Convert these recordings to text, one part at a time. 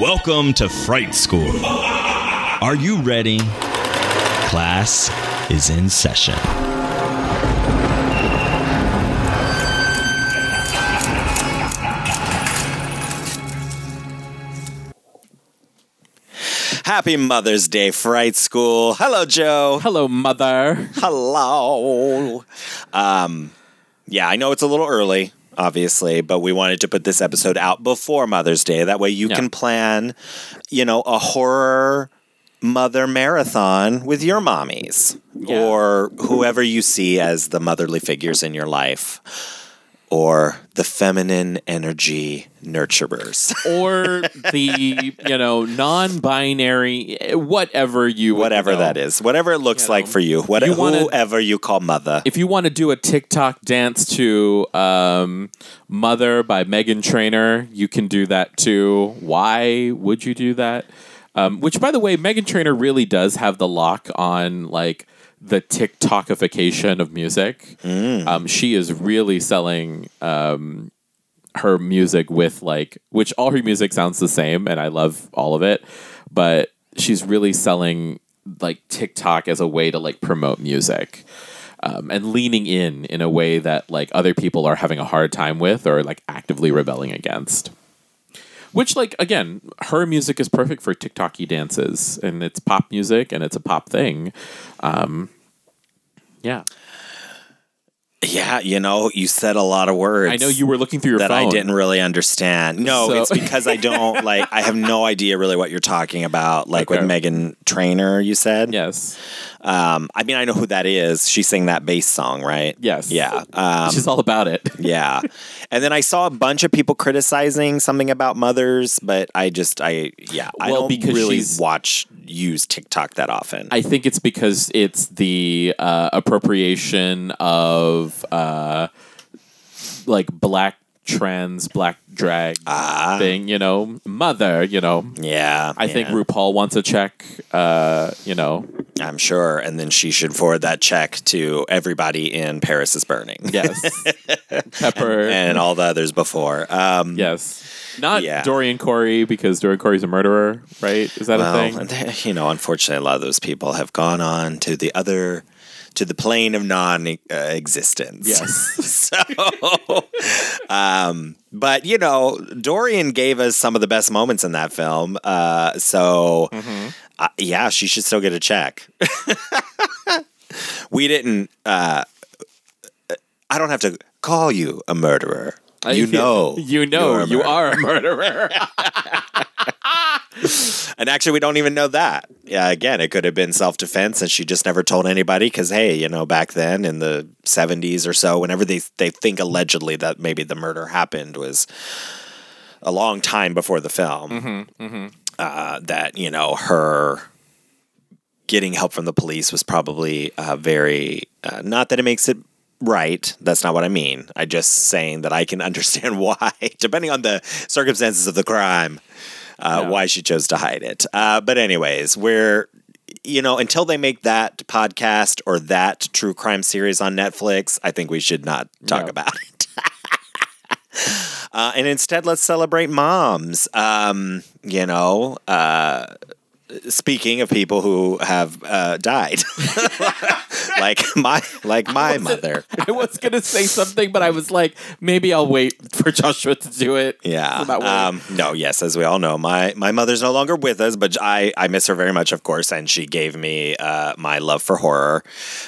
Welcome to Fright School. Are you ready? Class is in session. Happy Mother's Day, Fright School. Hello, Joe. Hello, mother. Hello. Um, yeah, I know it's a little early, obviously, but we wanted to put this episode out before Mother's Day. That way you Yeah. can plan, you know, a horror mother marathon with your mommies Yeah. or whoever you see as the motherly figures in your life or the feminine energy nurturers. Or the, you know, non binary, whatever you. whatever know. that is, whatever it looks You like know, for you, what, you wanna- whoever you call mother. If you want to do a TikTok dance to um, Mother by Meghan Trainor, you can do that too. Why would you do that? Um, which, by the way, Meghan Trainor really does have the lock on like the TikTokification of music. Um, she is really selling um, her music with like, which all her music sounds the same, and I love all of it. But she's really selling like TikTok as a way to like promote music um, and leaning in in a way that like other people are having a hard time with or like actively rebelling against. Which, like, again, her music is perfect for TikToky dances, and it's pop music, and it's a pop thing. Um, yeah, Yeah, you know, you said a lot of words. I know you were looking through your that phone. I didn't really understand. No, So- it's because I don't like. I have no idea really what you're talking about. Like with Meghan Trainor, you said. Yes, Um, I mean, I know who that is. She sang that bass song, right? Yes. Yeah. Um, she's all about it. yeah. And then I saw a bunch of people criticizing something about mothers, but I just, I, yeah, I Well, don't because really watch use TikTok that often. I think it's because it's the uh, appropriation of uh, like black trans, black drag thing. You know, mother. You know, yeah. I think. RuPaul wants a check. Uh, you know, I'm sure. And then she should forward that check to everybody in Paris is Burning. yes, Pepper. and all the others before. Um, yes, not Yeah. Dorian Corey because Dorian Corey's a murderer, right? Is that a thing? and, you know, unfortunately, a lot of those people have gone on to the other, to the plane of non-existence. Yes. so, um, but you know, Dorian gave us some of the best moments in that film. Uh, so, Mm-hmm. uh, yeah, she should still get a check. we didn't. Uh, I don't have to call you a murderer. You know, you know, murderer. are a murderer. And actually, we don't even know that. Yeah, again, it could have been self defense, and she just never told anybody because, hey, you know, back then in the '70s or so, whenever they they think allegedly that maybe the murder happened was a long time before the film. Uh, that you know her getting help from the police was probably uh, very uh, not that it makes it right that's not what i mean i just saying that i can understand why depending on the circumstances of the crime uh, Yeah. why she chose to hide it uh, but anyways we're you know until they make that podcast or that true crime series on netflix i think we should not talk No. about it Uh, and instead, let's celebrate moms. Um, you know, uh, speaking of people who have uh, died, like my like my mother. I was gonna say something, but I was like, maybe I'll wait for Joshua to do it. Yeah. So Um, no. Yes, as we all know, my my mother's no longer with us, but I I miss her very much, of course, and she gave me uh, my love for horror.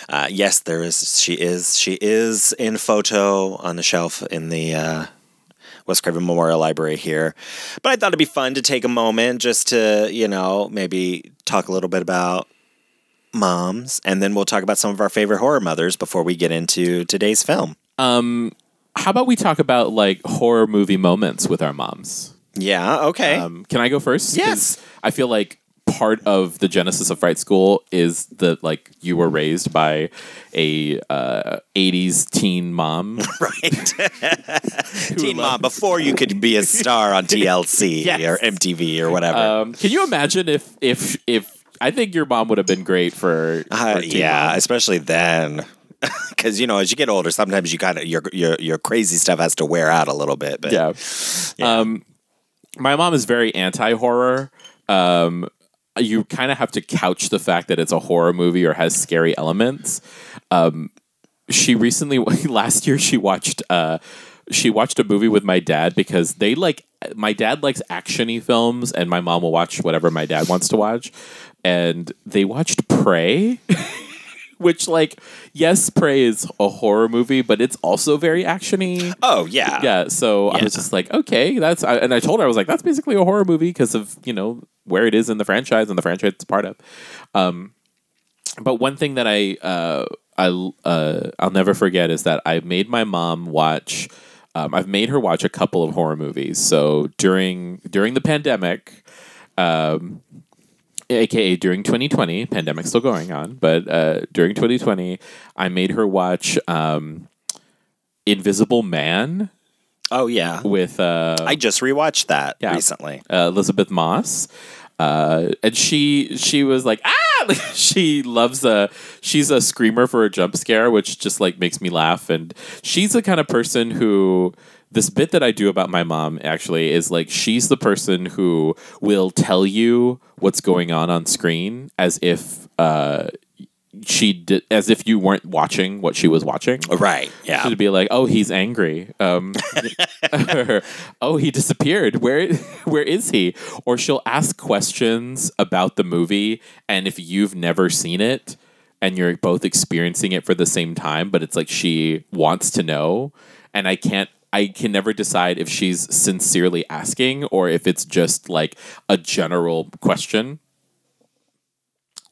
Uh, yes, there is. She is. She is in photo on the shelf in the. Wes Craven Memorial Library here. But I thought it'd be fun to take a moment just to, you know, maybe talk a little bit about moms, and then we'll talk about some of our favorite horror mothers before we get into today's film. Um, how about we talk about like horror movie moments with our moms? Yeah, okay. Um, can I go first? Yes. I feel like part of the genesis of Fright School is that like you were raised by a uh, 80s teen mom. right. Teen Mom, before you could be a star on TLC Yes. or MTV or whatever. um, can you imagine if if if I think your mom would have been great for, Uh, for yeah, mom. especially then. Because you know, as you get older, sometimes you kind of your your your crazy stuff has to wear out a little bit. But yeah. Um, my mom is very anti horror. Um, you kind of have to couch the fact that it's a horror movie or has scary elements. Um, she recently, last year, she watched. Uh, she watched a movie with my dad because they like my dad likes actiony films and my mom will watch whatever my dad wants to watch and they watched Prey which like yes Prey is a horror movie but it's also very actiony. Oh yeah, yeah so i was just like okay that's I, and i told her i was like that's basically a horror movie because of you know where it is in the franchise and the franchise it's part of. Um but one thing that i uh i uh i'll never forget is that i made my mom watch um, i've made her watch a couple of horror movies. So during during the pandemic um aka during 2020 pandemic still going on but uh, during 2020 i made her watch um, invisible man oh yeah. with uh, I just rewatched that Yeah. recently. uh, elisabeth moss uh, and she she was like ah like she loves a she's a screamer for a jump scare which just like makes me laugh and she's the kind of person who this bit that I do about my mom actually is like she's the person who will tell you what's going on on screen as if uh, she did as if you weren't watching what she was watching. Right. Yeah. She'd be like, "Oh, he's angry. Um, or, oh, he disappeared. Where where is he?" Or she'll ask questions about the movie, and if you've never seen it and you're both experiencing it for the same time, but it's like she wants to know, and I can't. I can never decide if she's sincerely asking or if it's just like a general question.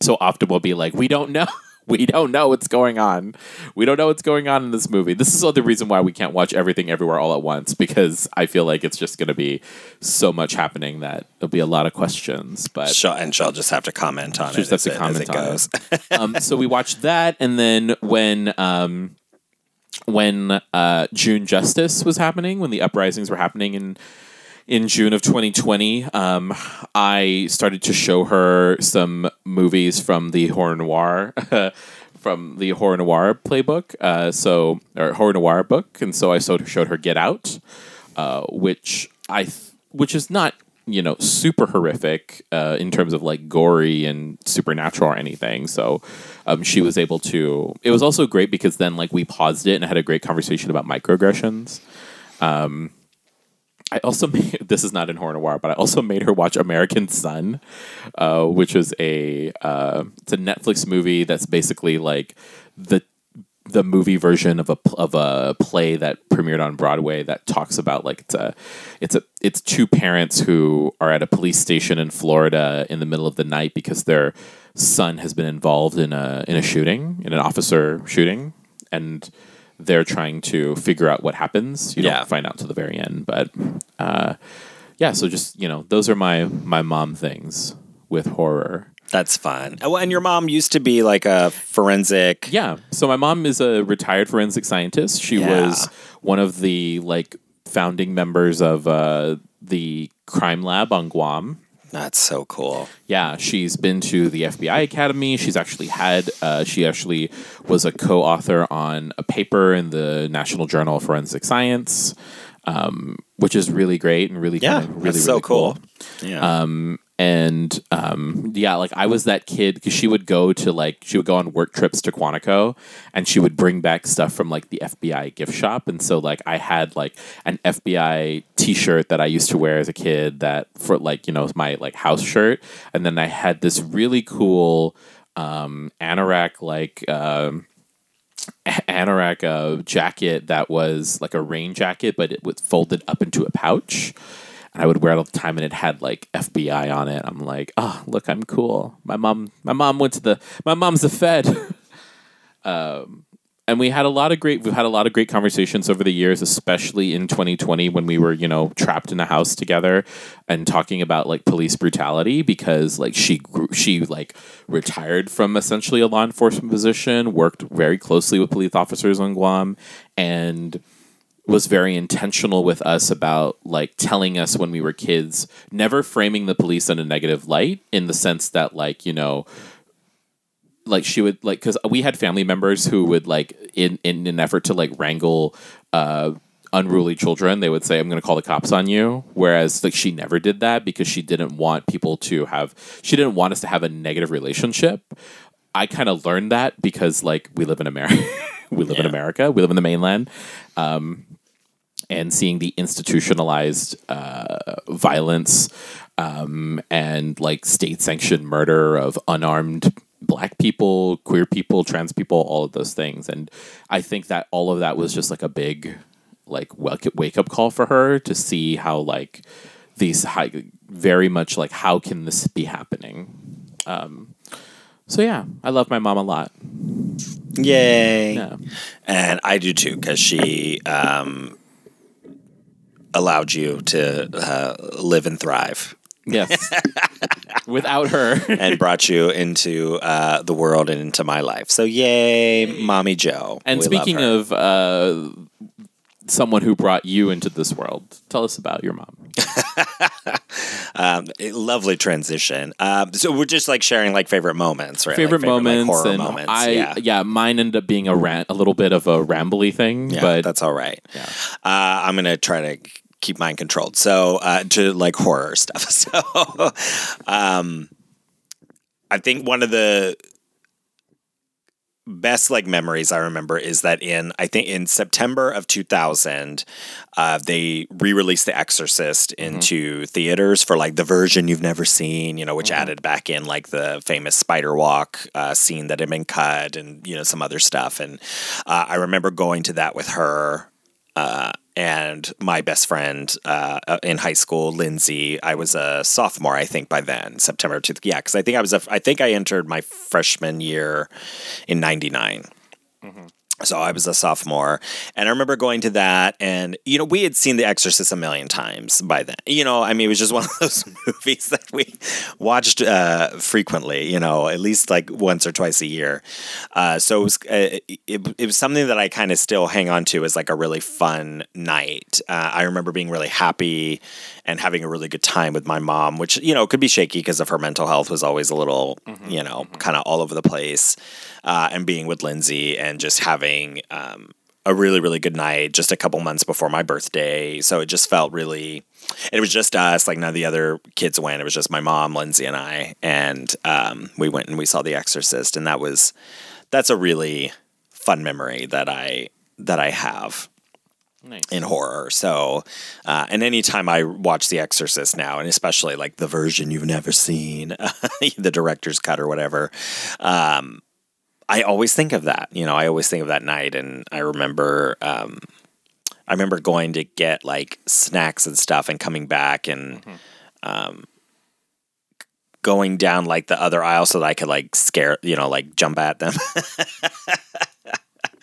So often we'll be like, we don't know. We don't know what's going on. We don't know what's going on in this movie. This is the reason why we can't watch everything everywhere all at once because I feel like it's just going to be so much happening that there'll be a lot of questions. But She'll, and she'll just have to comment on She'll it. just have to it- comment on goes. um, so we watched that, and then when um, when uh, June Justice was happening, when the uprisings were happening in in June of 2020, um, I started to show her some movies from the horror noir. From the horror noir playbook, uh, so or horror noir book, and so I showed, showed her Get Out, uh, which I th- which is not you know super horrific uh, in terms of like gory and supernatural or anything. So um, she was able to. It was also great because then like we paused it and had a great conversation about microaggressions. Um, I also made, this is not in horror noir, but I also made her watch American Son, uh, which is a uh, it's a Netflix movie that's basically like the the movie version of a of a play that premiered on Broadway that talks about like it's a it's a it's two parents who are at a police station in Florida in the middle of the night because their son has been involved in a in a shooting in an officer shooting and they're trying to figure out what happens. You Yeah. don't find out to the very end, but uh, yeah. So just you know, those are my my mom things with horror. That's fun. Oh, and your mom used to be like a forensic. Yeah. So my mom is a retired forensic scientist. She Yeah. was one of the like founding members of uh, the crime lab on Guam. That's so cool. Yeah, she's been to the FBI Academy. She's actually had, uh, she actually was a co author on a paper in the National Journal of Forensic Science, um, which is really great and really, Yeah, kinda really, that's so really cool. Yeah. Um, and um, yeah, like I was that kid because she would go to like she would go on work trips to Quantico, and she would bring back stuff from like the FBI gift shop, and so like I had like an FBI T-shirt that I used to wear as a kid that for like you know my like house shirt, and then I had this really cool um, anorak like. Um, anorak uh, jacket that was like a rain jacket, but it was folded up into a pouch. And I would wear it all the time, and it had like FBI on it. I'm like, oh, look, I'm cool. My mom, my mom went to the, my mom's the Fed. um, and we had a lot of great we've had a lot of great conversations over the years especially in 2020 when we were you know trapped in a house together and talking about like police brutality because like she grew, she like retired from essentially a law enforcement position worked very closely with police officers on Guam and was very intentional with us about like telling us when we were kids never framing the police in a negative light in the sense that like you know like she would like because we had family members who would like in in an effort to like wrangle uh unruly children they would say i'm going to call the cops on you whereas like she never did that because she didn't want people to have she didn't want us to have a negative relationship. I kind of learned that because like we live in america we live in america we live in the mainland um and seeing the institutionalized uh, violence um, and like state sanctioned murder of unarmed black people, queer people, trans people, all of those things. And I think that all of that was just like a big like wake wake up call for her to see how like these high, very much like how can this be happening. Um, so yeah, I love my mom a lot. Yay. Yeah. And I do too, because she um, allowed you to uh, live and thrive Yes. Without her. and brought you into uh, the world and into my life. So, yay, Mommy Joe. And We speaking of uh, someone who brought you into this world, tell us about your mom. um, lovely transition. Um, so, we're just like sharing like favorite moments, right? Like, Favorite, moments horror and moments. I yeah. yeah. mine ended up being a rant, a little bit of a rambly thing, Yeah, but that's all right. yeah. Uh, I'm gonna try to keep mine controlled. So uh, to like horror stuff. So um, I think one of the best like memories I remember is that in I think in September of 2000, uh, they re-released The Exorcist into theaters for like the version you've never seen. You know, which added back in like the famous spider walk uh, scene that had been cut and you know some other stuff. And uh, I remember going to that with her uh, and my best friend uh, uh, in high school, Lindsay. I was a sophomore, I think, by then, September two. Yeah, because I think I was a. I think I entered my freshman year in '99. So I was a sophomore, and I remember going to that, and you know we had seen The Exorcist a million times by then. You know, I mean, it was just one of those movies that we watched uh, frequently. You know, at least like once or twice a year. Uh, so it was uh, it, it was something that I kind of still hang on to as like a really fun night. Uh, I remember being really happy and having a really good time with my mom, which you know could be shaky because of her mental health was always a little you know kind of all over the place. Uh, and being with Lindsay and just having um, a really really good night just a couple months before my birthday. So it just felt really. It was just us, like none of the other kids went. It was just my mom, Lindsay, and I, and um, we went and we saw The Exorcist, and that was that's a really fun memory that I that I have Nice. in horror. So, uh, and anytime I watch The Exorcist now, and especially like the version you've never seen, the director's cut or whatever, um, I always think of that. You know, I always think of that night, and I remember. Um, I remember going to get like snacks and stuff and coming back and um, going down like the other aisle so that I could like scare, you know, like jump at them.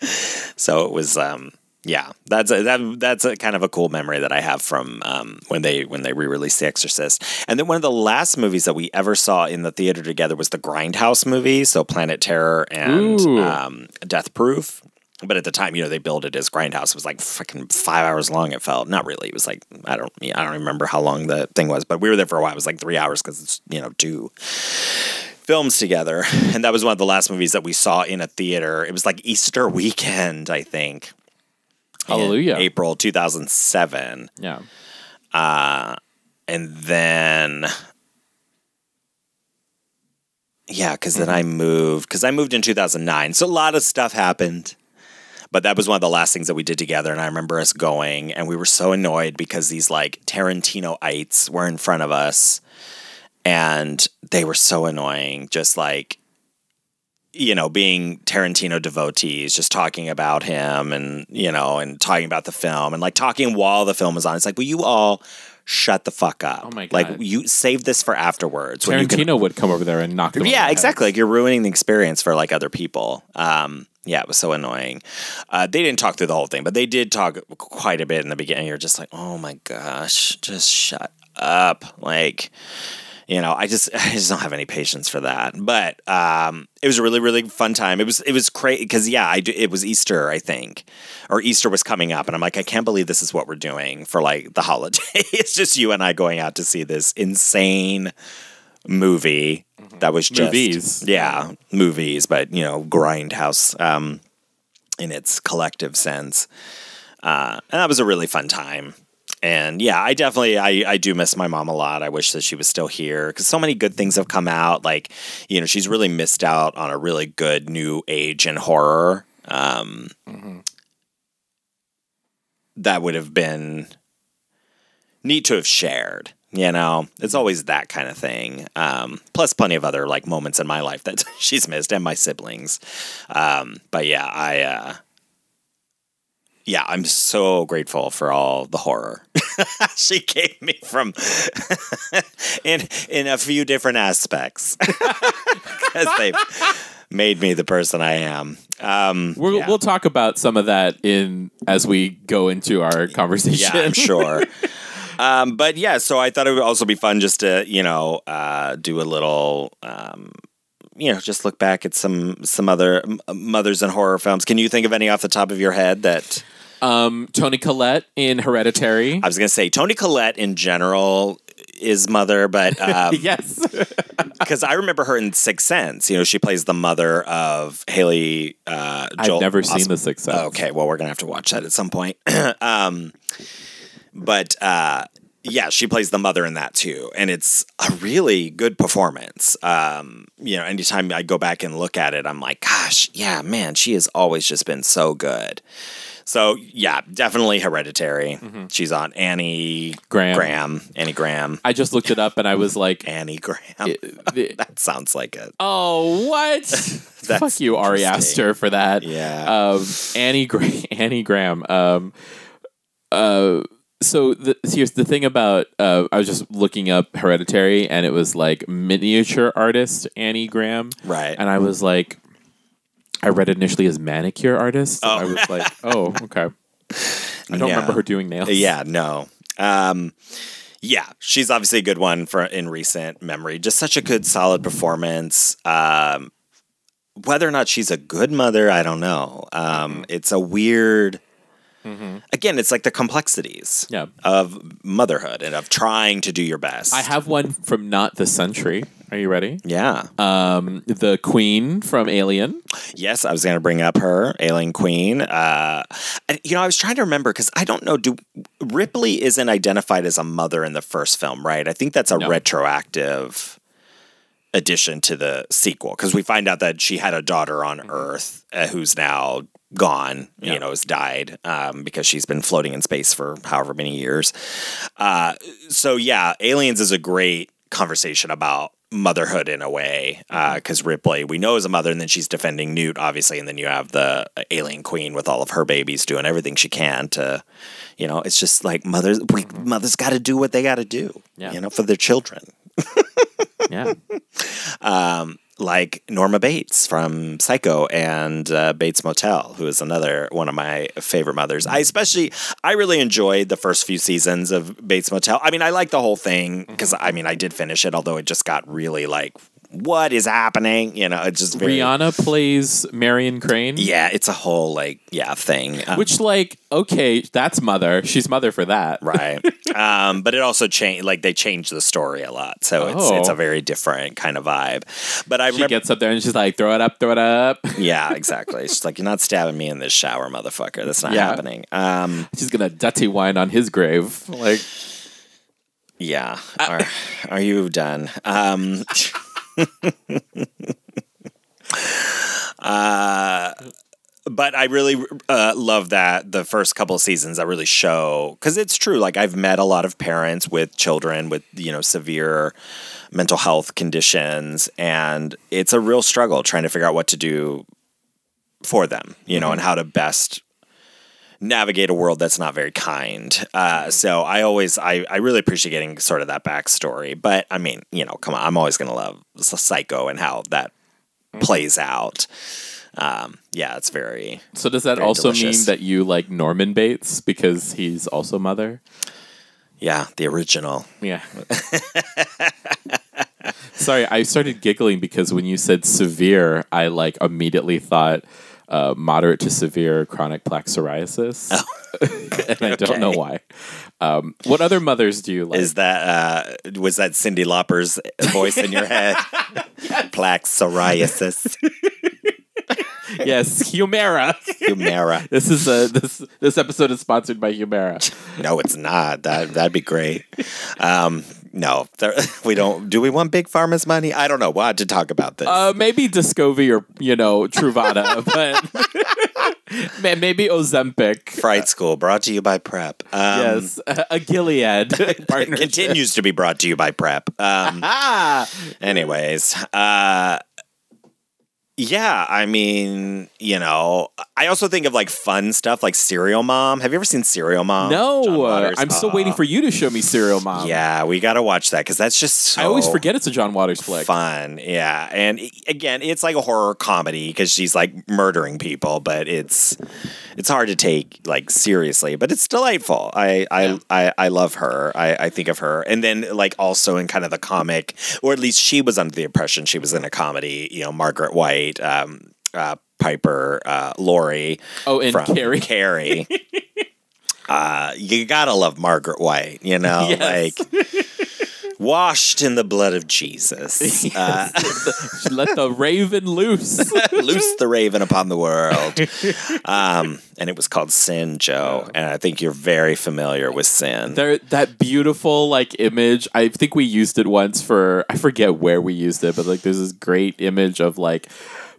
so it was um yeah, that's a, that that's a kind of a cool memory that I have from um, when they when they re-released The Exorcist. And then one of the last movies that we ever saw in the theater together was the Grindhouse movie, so Planet Terror and um, Death Proof. But at the time, you know, they billed it as Grindhouse. It was like fucking five hours long. It felt not really. It was like I don't I don't remember how long the thing was, but we were there for a while. It was like three hours because it's you know two films together, and that was one of the last movies that we saw in a theater. It was like Easter weekend, I think. Hallelujah. April 2007. Yeah. Uh, and then, yeah, because then I mm-hmm. moved, because I moved in 2009. So a lot of stuff happened. But that was one of the last things that we did together. And I remember us going, and we were so annoyed because these like Tarantinoites were in front of us. And they were so annoying, just like, you know, being Tarantino devotees, just talking about him and, you know, and talking about the film and like talking while the film was on. It's like, will you all shut the fuck up. Oh my God. Like you save this for afterwards. when you can- Tarantino would come over there and knock them. yeah, exactly. heads. Like you're ruining the experience for like other people. Um, yeah, it was so annoying. Uh, they didn't talk through the whole thing, but they did talk quite a bit in the beginning. You're just like, oh my gosh, just shut up. Like, you know, I just I just don't have any patience for that. But um, it was a really really fun time. It was it was crazy because yeah, I do, it was Easter I think, or Easter was coming up, and I'm like, I can't believe this is what we're doing for like the holiday. it's just you and I going out to see this insane movie that was just Movies. yeah movies but you know grindhouse um in its collective sense uh and that was a really fun time and yeah i definitely i i do miss my mom a lot i wish that she was still here because so many good things have come out like you know she's really missed out on a really good new age in horror um that would have been neat to have shared. You know, it's always that kind of thing. Um, plus, plenty of other like moments in my life that she's missed, and my siblings. Um, but yeah, I, uh, yeah, I'm so grateful for all the horror she gave me from in in a few different aspects because they've made me the person I am. Um, We're, yeah. We'll talk about some of that in as we go into our conversation. Yeah, I'm sure. um, but yeah, so I thought it would also be fun just to you know uh, do a little. Um, you know, just look back at some some other mothers in horror films. Can you think of any off the top of your head that Um, Toni Collette in Hereditary. I was going to say? Toni Collette in general is mother, but um, yes. because I remember her in Sixth Sense. You know, she plays the mother of Haley. Uh, I've Joel never seen The Sixth Sense. Okay, well, we're gonna have to watch that at some point. um, but uh, yeah, she plays the mother in that too, and it's a really good performance. Um, you know, anytime I go back and look at it, I'm like, gosh, yeah, man, she has always just been so good. So yeah, definitely Hereditary. She's on Annie Mm-hmm. Graham. Graham, Annie Graham, I just looked it up and I was like, Annie Graham. the- that sounds like it. oh, what? Fuck you, Ari. Aster, for that. Yeah. Um, Annie, Gra- Annie Graham. Um, uh, so the, here's the thing about uh, I was just looking up Hereditary and it was like miniature artist Annie Graham, Right. And I was like, I read it initially as manicure artist. Oh. I was like, oh, okay. I don't remember her doing nails. Yeah, no. Um, yeah, she's obviously a good one for in recent memory. Just such a good, solid performance. Um, whether or not she's a good mother, I don't know. Um, It's a weird. Again, it's like the complexities Yeah. of motherhood and of trying to do your best. I have one from not the century. Are you ready? yeah. Um, the Queen from Alien. Yes, I was going to bring up her, Alien Queen. Uh, you know, I was trying to remember because I don't know. Do Ripley isn't identified as a mother in the first film, right? I think that's a No. retroactive addition to the sequel because we find out that she had a daughter on Earth uh, who's now gone. You know, has died um, because she's been floating in space for however many years. Uh, so yeah, Aliens is a great conversation about motherhood in a way uh, mm-hmm. because Ripley we know is a mother and then she's defending Newt obviously and then you have the uh, alien queen with all of her babies doing everything she can to you know it's just like mothers we, mothers got to do what they got to do Yeah. you know for their children Yeah. um, like Norma Bates from Psycho and uh, Bates Motel, who is another one of my favorite mothers. I especially, I really enjoyed the first few seasons of Bates Motel. I mean, I like the whole thing because I mean, I did finish it, although it just got really like, what is happening? You know, it's just very. Rihanna plays Marion Crane. Yeah, it's a whole like yeah thing. Um, Which, like, okay, that's mother. She's mother for that. right um but it also changed like they changed the story a lot so it's it's Oh. a very different kind of vibe but i She remember gets up there and she's like, throw it up, throw it up. yeah exactly She's like you're not stabbing me in this shower motherfucker that's not Yeah. happening um She's gonna dirty wine on his grave. Like, yeah are, are you done um uh but I really uh, love that the first couple of seasons that really show because it's true. Like I've met a lot of parents with children with you know severe mental health conditions, and it's a real struggle trying to figure out what to do for them. You know, and how to best navigate a world that's not very kind. Uh, so I always, I, I really appreciate getting sort of that backstory. But I mean, you know, come on, I'm always going to love Psycho and how that plays out. Um, yeah, it's very. So does that also delicious. mean that you like Norman Bates because he's also mother? Yeah, the original. Yeah. Sorry, I started giggling because when you said severe, I like immediately thought uh, moderate to severe chronic plaque psoriasis, and I don't know why. Um, what other mothers do you like? Is that uh, was that Cyndi Lauper's voice in your head? Plaque psoriasis, yes, Humira. Humira. this is a this this episode is sponsored by Humira. No, it's not. That that'd be great. Um, no, there, we don't. Do we want big pharma's money? I don't know. We'll have to talk about this. Uh, maybe Descovy or you know Truvada, but ma- maybe Ozempic. Fright School, brought to you by Prep. Um, yes, a Gilead partnership. continues to be brought to you by Prep. Um, anyways, uh, yeah, I mean, you know, I also think of like fun stuff like Serial Mom. Have you ever seen Serial Mom? No, uh, I'm still Aw. waiting for you to show me Serial Mom. Yeah, we got to watch that because that's just so I always forget it's a John Waters flick. fun. Yeah, and again, it's like a horror comedy because she's like murdering people, but it's it's hard to take like seriously, but it's delightful. I I Yeah. I, I love her. I, I think of her, and then like also in kind of the comic, or at least she was under the impression she was in a comedy. You know, Margaret White. Um, uh, Piper, uh, Laurie, Oh, and from Carrie. Carrie. uh, you gotta love Margaret White, you know, Yes. like washed in the blood of Jesus. Uh, Let the raven loose. loose the raven upon the world. Um, and it was called Sin, Joe. And I think you're very familiar with Sin. there, that beautiful like image. I think we used it once for I forget where we used it, but like there's this great image of like.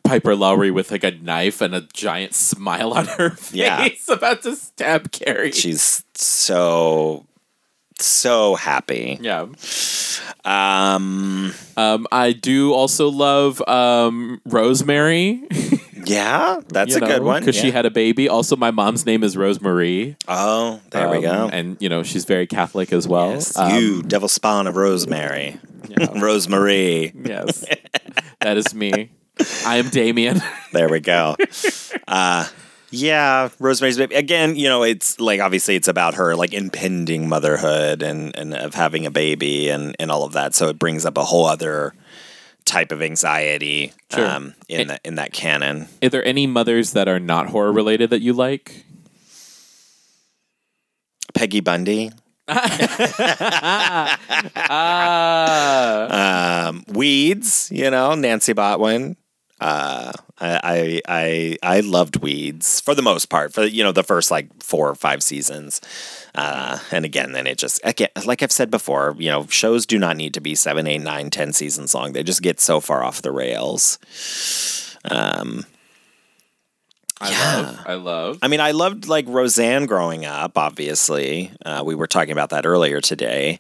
Piper Laurie with like a knife and a giant smile on her face, Yeah. about to stab Carrie. She's so, so happy. yeah. Um, Um, I do also love um, Rosemary. yeah, that's a good one. because she had a baby. Also, my mom's name is Rosemary. Oh, there we Um, go. And you know she's very Catholic as well. Yes, Um, you, devil spawn of Rosemary. Yeah. Rosemary. yes, that is me. I am Damien. There we go. uh, yeah, Rosemary's Baby. Again, you know, it's like obviously it's about her like impending motherhood and, and of having a baby and, and all of that. So it brings up a whole other type of anxiety Sure. um, in that in that canon. Are there any mothers that are not horror related that you like? Peggy Bundy, Ah, um, Weeds, you know, Nancy Botwin. Uh, I, I I I loved Weeds for the most part for you know the first like four or five seasons, uh, and again then it just again like I've said before you know shows do not need to be seven eight nine ten seasons long they just get so far off the rails. Um, I Yeah. love. I love. I mean, I loved like Roseanne growing up. Obviously, uh, we were talking about that earlier today.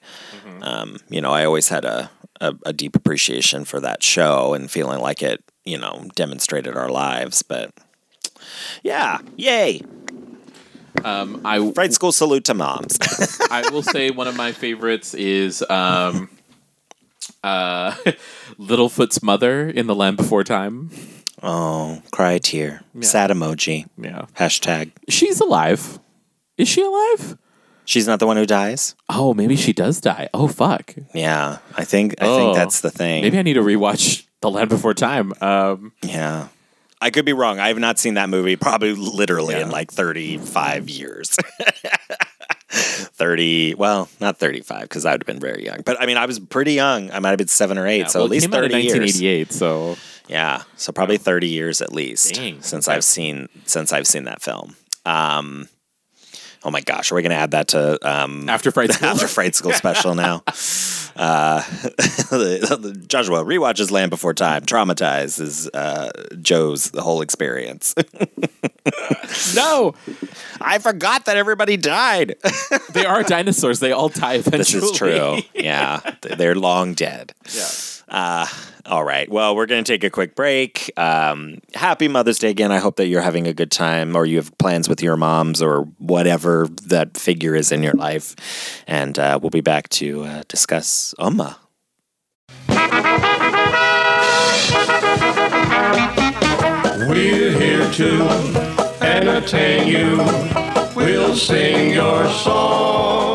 Um, you know, I always had a, a a deep appreciation for that show and feeling like it, you know, demonstrated our lives. But yeah, yay! Um, I Fright school salute to moms. I will say one of my favorites is um, uh, Littlefoot's mother in The Land Before Time. oh, cry a tear. Sad emoji. Yeah, Hashtag. she's alive. Is she alive? She's not the one who dies. Oh, maybe she does die. Oh, fuck. Yeah, I think I Oh, think that's the thing. Maybe I need to rewatch The Land Before Time. Um, Yeah. I could be wrong. I have not seen that movie probably literally in like 35 years. 30, well, not 35 because I would have been very young. But I mean, I was pretty young. I might have been seven or eight. yeah, so well, at least came out 30 years. 1988. So Yeah. So probably 30 years at least Dang. since I've seen since I've seen that film. Um, oh my gosh, are we going to add that to um, after Fright School. after Fright School special now. Uh, Joshua rewatches Land Before Time, traumatizes uh, Joe's the whole experience. no, I forgot that everybody died. they are dinosaurs. They all die eventually. this is true. Yeah, they're long dead. Yeah. Uh, all right. Well, we're going to take a quick break. Um, happy Mother's Day again. I hope that you're having a good time or you have plans with your moms or whatever that figure is in your life. And uh, we'll be back to uh, discuss Umma. We're here to entertain you. We'll sing your songs.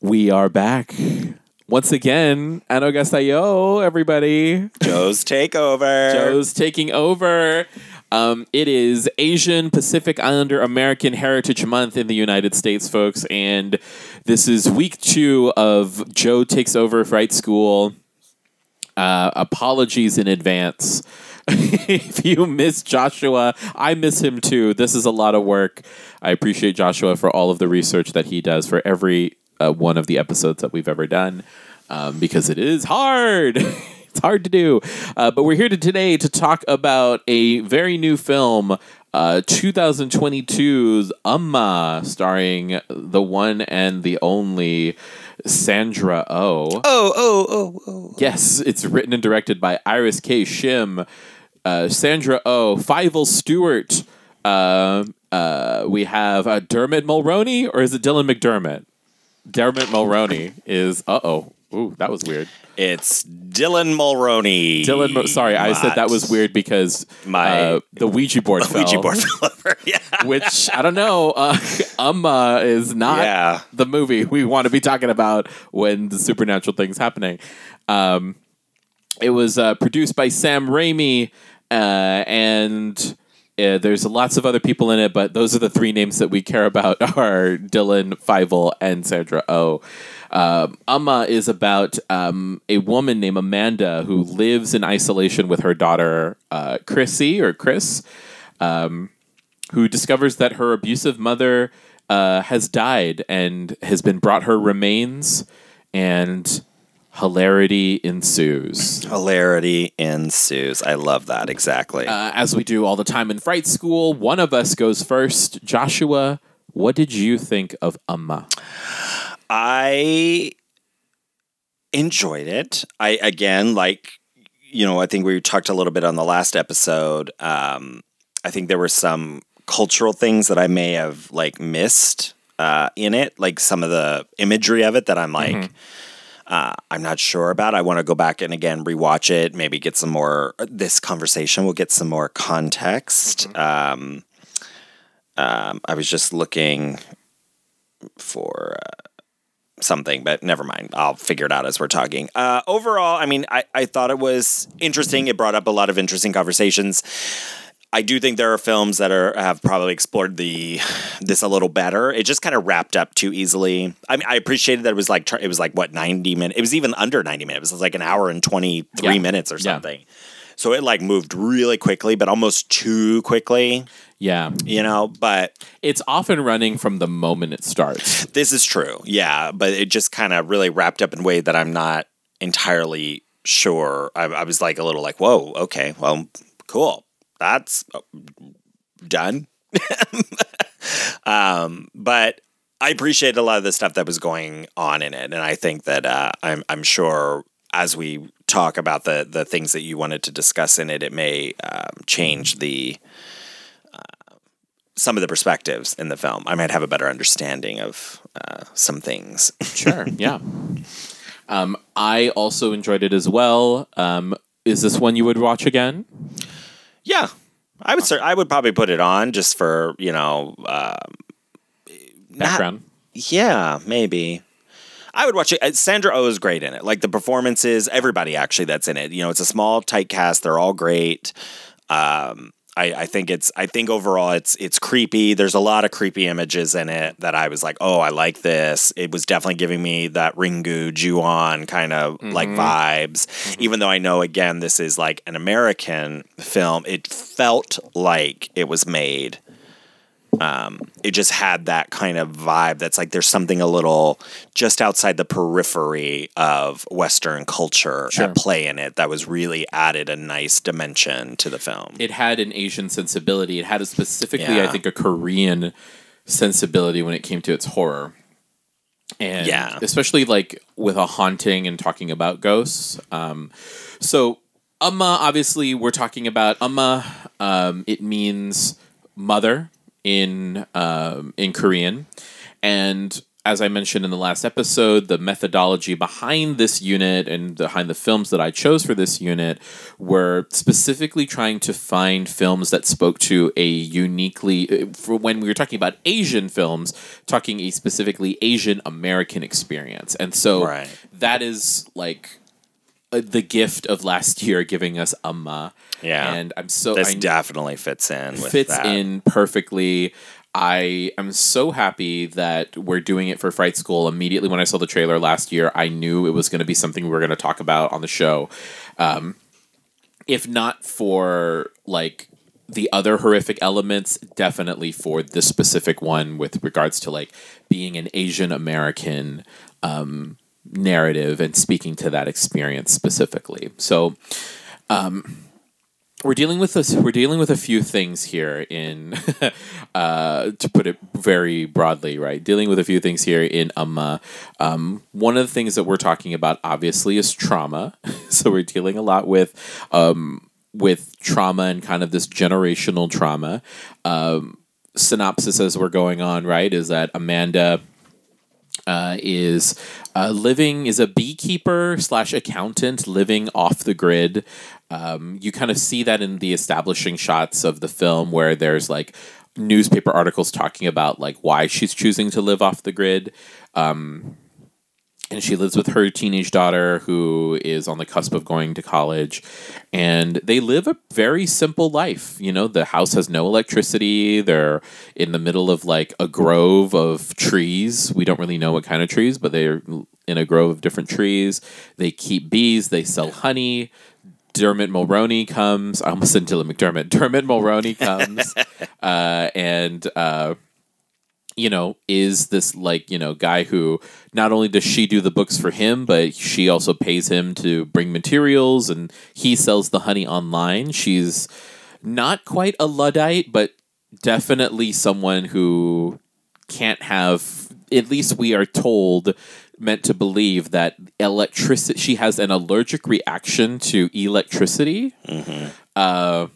We are back once again. Annyeonghaseyo, everybody. Joe's Takeover. Joe's taking over. Um, it is Asian Pacific Islander American Heritage Month in the United States, folks, and this is week two of Joe Takes Over Fright School. Uh, apologies in advance. if you miss Joshua, I miss him too. This is a lot of work. I appreciate Joshua for all of the research that he does for every uh, one of the episodes that we've ever done um, because it is hard. it's hard to do. Uh, but we're here to today to talk about a very new film, uh, 2022's Umma, starring the one and the only Sandra Oh. Oh, oh, oh, oh. Yes, it's written and directed by Iris K. Shim, uh, Sandra Oh, Fivel Stewart. Uh, uh, we have uh, Dermot Mulroney, or is it Dylan McDermott? Dermot Mulroney is. Uh oh. Ooh, that was weird. It's Dylan Mulroney. Dylan, sorry, I said that was weird because My- uh, the Ouija board fell. Ouija board fell over. Yeah. which I don't know. Uh, Umma is not Yeah. the movie we want to be talking about when the supernatural thing's happening. Um, it was uh, produced by Sam Raimi, uh, and uh, there's lots of other people in it, but those are the three names that we care about: are Dylan Fivel and Sandra Oh. Um, Umma is about um, a woman named Amanda who lives in isolation with her daughter uh, Chrissy or Chris um, who discovers that her abusive mother uh, has died and has been brought her remains, and hilarity ensues. Hilarity ensues. I love that. Exactly. Uh, as we do all the time in Fright School, one of us goes first. Joshua, what did you think of Umma? I enjoyed it. I again like you know, I think we talked a little bit on the last episode. Um, I think there were some cultural things that I may have like missed uh, in it, like some of the imagery of it that I'm like, uh, I'm not sure about. I want to go back and again rewatch it, maybe get some more. This conversation will get some more context. Um, um, I was just looking for uh, something, but never mind. I'll figure it out as we're talking. Uh, overall, I mean, I, I thought it was interesting. It brought up a lot of interesting conversations. I do think there are films that are have probably explored the this a little better. It just kind of wrapped up too easily. I mean, I appreciated that it was like it was like what ninety minutes. It was even under ninety minutes. It was like an hour and twenty three Yeah. minutes or Yeah. something. So it like moved really quickly, but almost too quickly. Yeah, You know, but it's often running from the moment it starts. This is true. Yeah, but it just kind of really wrapped up in a way that I'm not entirely sure. I, I was like a little like, whoa, okay, well, cool. That's uh, done. um, but I appreciate a lot of the stuff that was going on in it, and I think that uh, I'm I'm sure as we talk about the the things that you wanted to discuss in it, it may um, change the uh, some of the perspectives in the film. I might have a better understanding of uh, some things. Sure. yeah. Um, I also enjoyed it as well. Um, is this one you would watch again? Yeah, I would. Cer- I would probably put it on just for you know. Um, not- Background. yeah, maybe. I would watch it. Uh, Sandra Oh is great in it. Like the performances, everybody actually that's in it. You know, it's a small, tight cast. They're all great. Um, I, I think it's I think overall it's it's creepy. There's a lot of creepy images in it that I was like, oh, I like this. It was definitely giving me that Ringu Ju-on kind of like mm-hmm. vibes. Mm-hmm. Even though I know again this is like an American film, it felt like it was made um, it just had that kind of vibe that's like there's something a little just outside the periphery of Western culture Sure. at play in it that was really added a nice dimension to the film. it had an Asian sensibility. It had a specifically, I think, a Korean sensibility when it came to its horror. And Yeah. especially like with a haunting and talking about ghosts. Um, so Umma, obviously, we're talking about Umma. Um, it means mother in um, in Korean, and as I mentioned in the last episode, the methodology behind this unit and behind the films that I chose for this unit were specifically trying to find films that spoke to a uniquely, for when we were talking about Asian films, talking a specifically Asian American experience. And so Right. that is like uh, the gift of last year giving us Umma. Yeah. And I'm so this I, definitely fits in with fits that. in perfectly. I am so happy that we're doing it for Fright School. Immediately when I saw the trailer last year, I knew it was going to be something we were going to talk about on the show. Um, if not for like the other horrific elements, definitely for this specific one with regards to like being an Asian American um, narrative and speaking to that experience specifically. So we're dealing with this we're dealing with a few things here in uh, to put it very broadly right dealing with a few things here in Umma. um, one of the things that we're talking about obviously is trauma so we're dealing a lot with um, with trauma and kind of this generational trauma um, synopsis as we're going on right is that amanda uh, is uh, living is a beekeeper slash accountant living off the grid. Um, you kind of see that in the establishing shots of the film, where there's like newspaper articles talking about like why she's choosing to live off the grid. Um, and she lives with her teenage daughter who is on the cusp of going to college. And they live a very simple life. You know the house has no electricity. They're in the middle of like a grove of trees. We don't really know what kind of trees but they're in a grove of different trees. They keep bees. They sell honey. Dermot Mulroney comes. I almost said Dylan McDermott. Dermot Mulroney comes, uh, and uh, you know, is this like, you know, guy who not only does she do the books for him, but she also pays him to bring materials and he sells the honey online. She's not quite a Luddite, but definitely someone who can't have, at least we are told, meant to believe that electricity, she has an allergic reaction to electricity. Uh,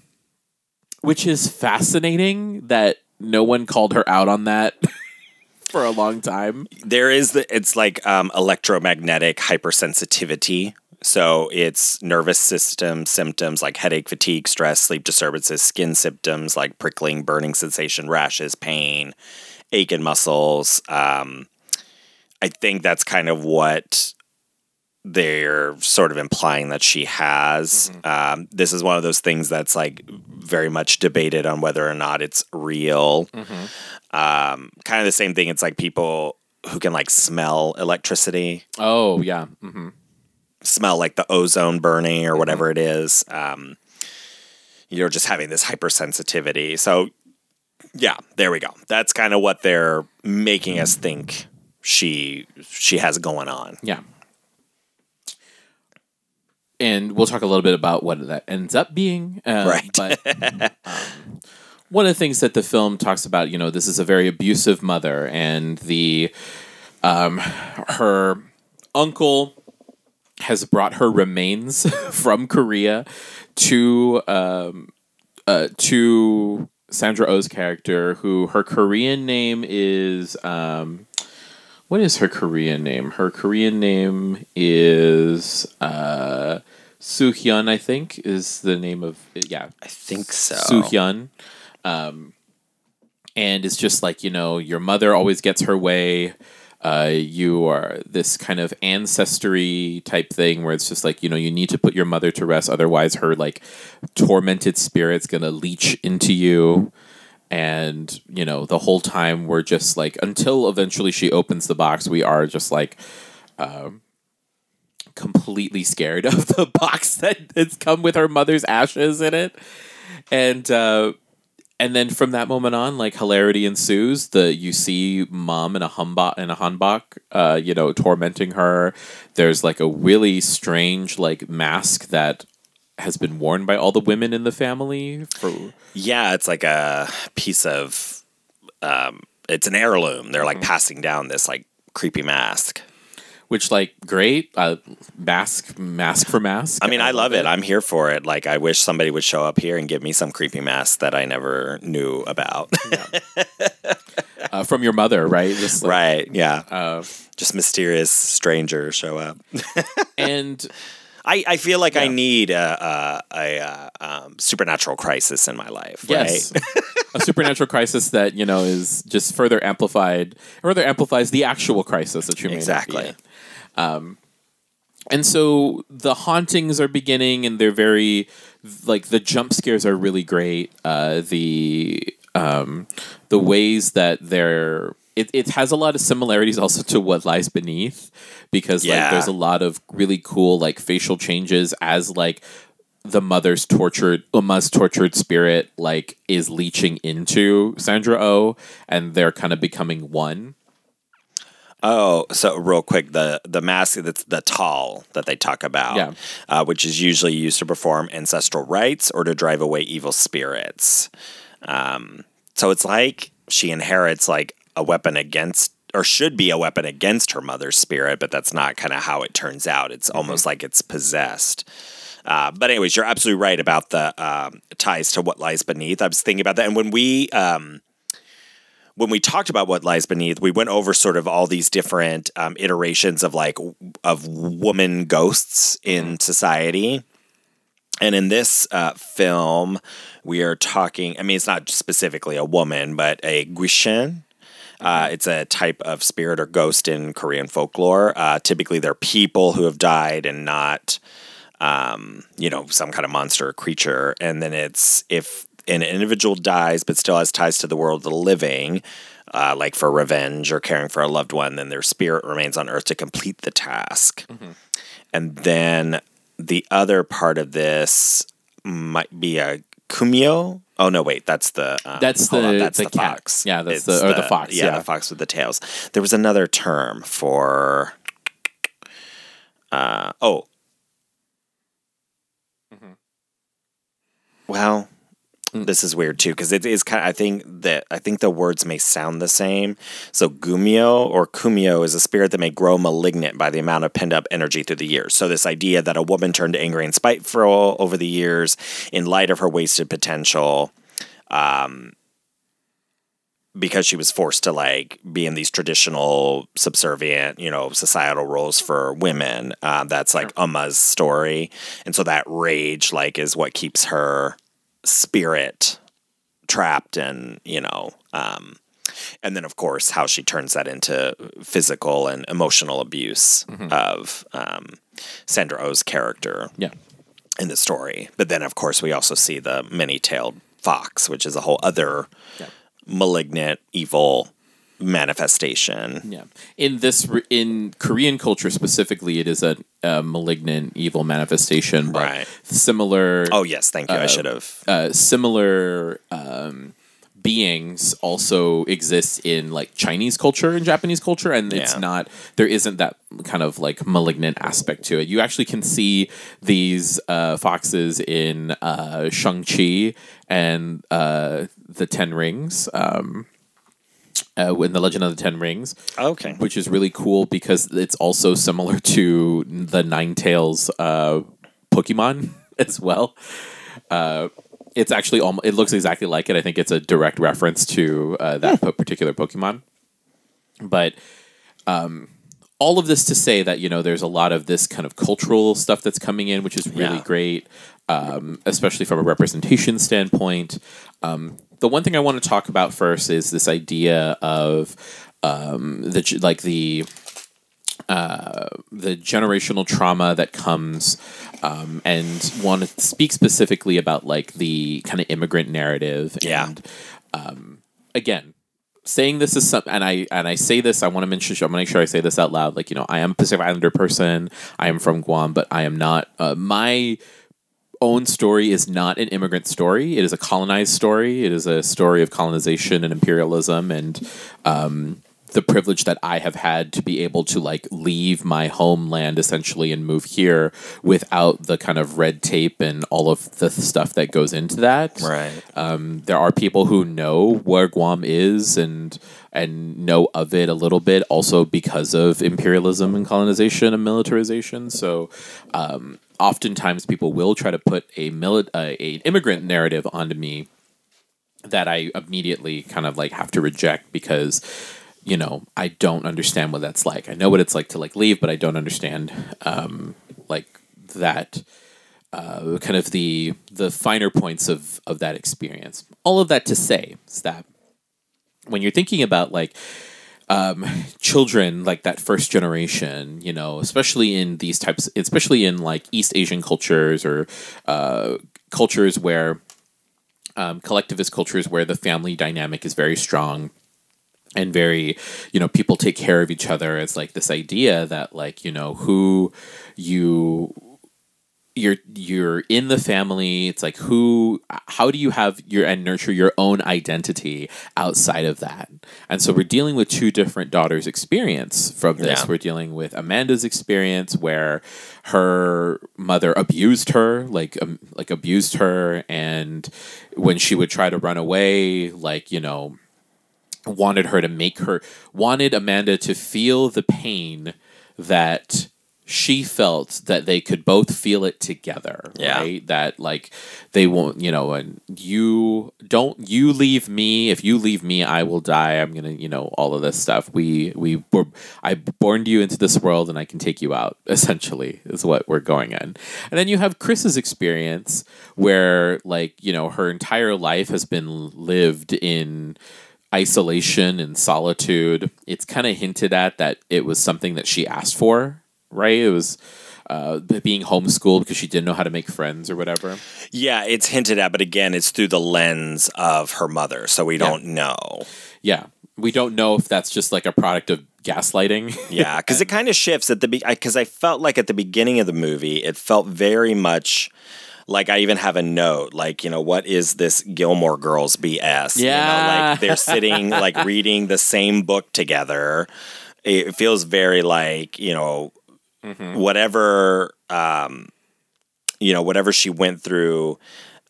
which is fascinating that no one called her out on that for a long time. there is the it's like um, electromagnetic hypersensitivity so it's nervous system symptoms like headache fatigue stress sleep disturbances skin symptoms like prickling burning sensation rashes pain ache in muscles um, i think that's kind of what they're sort of implying that she has um, this is one of those things that's like very much debated on whether or not it's real um, kind of the same thing. It's like people who can like smell electricity, Oh yeah, hmm smell like the ozone burning or whatever it is. Um, you're just having this hypersensitivity. So, yeah, there we go. That's kind of what they're making us think she she has going on. yeah. And we'll talk a little bit about what that ends up being. Uh, Right. But um, one of the things that the film talks about, you know, this is a very abusive mother, and the um, her uncle has brought her remains from Korea to um, uh, to Sandra Oh's character, who her Korean name is um, what is her Korean name? Her Korean name is uh, Soo Hyun, I think, is the name of yeah I think so. Soo Hyun. Um, and it's just like, you know, your mother always gets her way. Uh, you are this kind of ancestry type thing where it's just like you know you need to put your mother to rest, otherwise her like tormented spirit's gonna leech into you. And you know the whole time we're just like until eventually she opens the box, we are just like um, completely scared of the box that it's come with her mother's ashes in it. And uh and then from that moment on like hilarity ensues. The you see mom in a humbok in a hanbok uh you know tormenting her. There's like a really strange like mask that has been worn by all the women in the family for Yeah, it's like a piece of um it's an heirloom. They're Mm-hmm. like passing down this like creepy mask. which like great uh mask mask for mask I mean, I, love it. I'm here for it. Like I wish somebody would show up here and give me some creepy mask that I never knew about. uh, from your mother right just like, right. Yeah. uh, Just mysterious strangers show up. and I, I feel like I need a, a, a, uh um, supernatural crisis in my life. Yes. Right? a supernatural crisis that, you know, is just further amplified, further amplifies the actual crisis that you may not be Exactly. Um, and so the hauntings are beginning and they're very, like, the jump scares are really great. Uh, the, um, the ways that they're, it, it has a lot of similarities also to what lies beneath because like there's a lot of really cool like facial changes as like the mother's tortured Umma's tortured spirit like is leeching into Sandra O and they're kind of becoming one. Oh, so real quick, the the mask that's the tal that they talk about, Yeah. uh, which is usually used to perform ancestral rites or to drive away evil spirits. Um, so it's like she inherits like a weapon against, or should be a weapon against her mother's spirit, but that's not kind of how it turns out. It's almost like it's possessed. Uh, but anyways, you're absolutely right about the um, ties to what lies beneath. I was thinking about that, and when we um, when we talked about what lies beneath, we went over sort of all these different um, iterations of like of woman ghosts in society. And in this uh, film, we are talking. I mean, it's not specifically a woman, but a guishin. Uh, it's a type of spirit or ghost in Korean folklore. Uh, typically, they're people who have died and not, um, you know, some kind of monster or creature. And then it's if an individual dies but still has ties to the world of the living, uh, like for revenge or caring for a loved one, then their spirit remains on Earth to complete the task. And then the other part of this might be a kumyo. Oh no, wait, that's the um, That's hold the- that's the the, cat. fox. Yeah, that's It's the- or the fox, Yeah, yeah. the fox with the tails. There was another term for. Uh, oh. Mm-hmm. Well. This is weird too because it is kind. Of, I think that I think the words may sound the same. So gumio or kumio is a spirit that may grow malignant by the amount of pent up energy through the years. So this idea that a woman turned angry and spiteful over the years in light of her wasted potential. Um, because she was forced to like be in these traditional subservient you know societal roles for women uh, that's like Umma's story and so that rage like is what keeps her spirit trapped and you know um, and then of course how she turns that into physical and emotional abuse of um, Sandra Oh's character Yeah. in the story. But then, of course, we also see the many tailed fox, which is a whole other Yeah. malignant, evil manifestation. Yeah. In this, in Korean culture specifically, it is a, a malignant, evil manifestation. But Right. Similar. Oh, yes. Thank you. I should have. uh, similar um, beings also exist in like Chinese culture and Japanese culture, and it's Yeah. not there isn't that kind of like malignant aspect to it. You actually can see these uh, foxes in uh, Shang Chi and uh, the Ten Rings. Um, uh, in the Legend of the Ten Rings, Okay. which is really cool because it's also similar to the Nine Tails uh, Pokemon as well. Uh, it's actually almost, it looks exactly like it. I think it's a direct reference to uh, that po- particular Pokemon. But um, all of this to say that you know there's a lot of this kind of cultural stuff that's coming in, which is really Yeah. great, um, especially from a representation standpoint. Um, the one thing I want to talk about first is this idea of um, the like the uh, the generational trauma that comes um, and want to speak specifically about like the kind of immigrant narrative Yeah. and um, again saying this is some and i and i say this i want to mention i want to make sure i say this out loud like you know i am a pacific islander person i am from guam but i am not uh, my own story is not an immigrant story. It is a colonized story. It is a story of colonization and imperialism and um, the privilege that I have had to be able to like leave my homeland essentially and move here without the kind of red tape and all of the stuff that goes into that. Right. Um, there are people who know where Guam is and and know of it a little bit, also because of imperialism and colonization and militarization. So, um, oftentimes people will try to put a mili- uh, a immigrant narrative onto me that I immediately kind of like have to reject because you know I don't understand what that's like. I know what it's like to like leave, but I don't understand um, like that uh, kind of the the finer points of of that experience. All of that to say is that when you're thinking about like um, children like that first generation, you know, especially in these types, especially in like East Asian cultures or uh, cultures where um, collectivist cultures where the family dynamic is very strong and very you know people take care of each other. It's like this idea that like you know who you you're you're in the family. It's like who how do you have your and nurture your own identity outside of that? And so we're dealing with two different daughters experience from this. Yeah. we're dealing with amanda's experience where her mother abused her like um, like abused her. And when she would try to run away like you know wanted her to make her wanted Amanda to feel the pain that she felt that they could both feel it together Yeah. right? That like they won't you know and you don't you leave me if you leave me i will die. I'm gonna you know all of this stuff. We we were i born you into this world and i can take you out essentially is what we're going in. And then you have chris's experience where like you know her entire life has been lived in isolation and solitude. It's kind of hinted at that it was something that she asked for, right? It was uh, being homeschooled because she didn't know how to make friends or whatever. Yeah, it's hinted at, but again, it's through the lens of her mother, so we don't know. Yeah. We don't know if that's just like a product of gaslighting. Yeah, because it kind of shifts at the be. because I felt like at the beginning of the movie, it felt very much like I even have a note like you know what is this Gilmore Girls BS? you know, Yeah. like they're sitting like reading the same book together. It feels very like you know whatever um, you know whatever she went through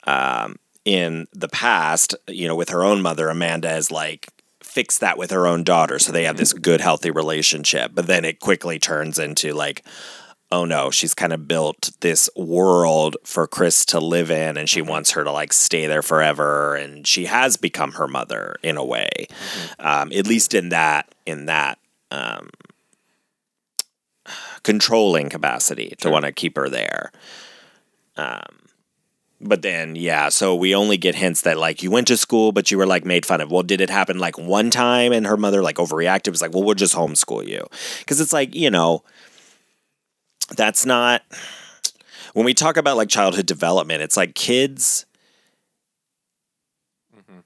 um, in the past, you know, with her own mother, Amanda is like fix that with her own daughter so they have this good healthy relationship but then it quickly turns into like oh no she's kind of built this world for chris to live in and she wants her to like stay there forever and she has become her mother in a way um, at least in that in that um, controlling capacity to want to keep her there. Um, but then yeah so we only get hints that like you went to school but you were like made fun of. Well did it happen like one time and her mother like overreacted was like well we'll just homeschool you. Because it's like you know that's not when we talk about like childhood development it's like kids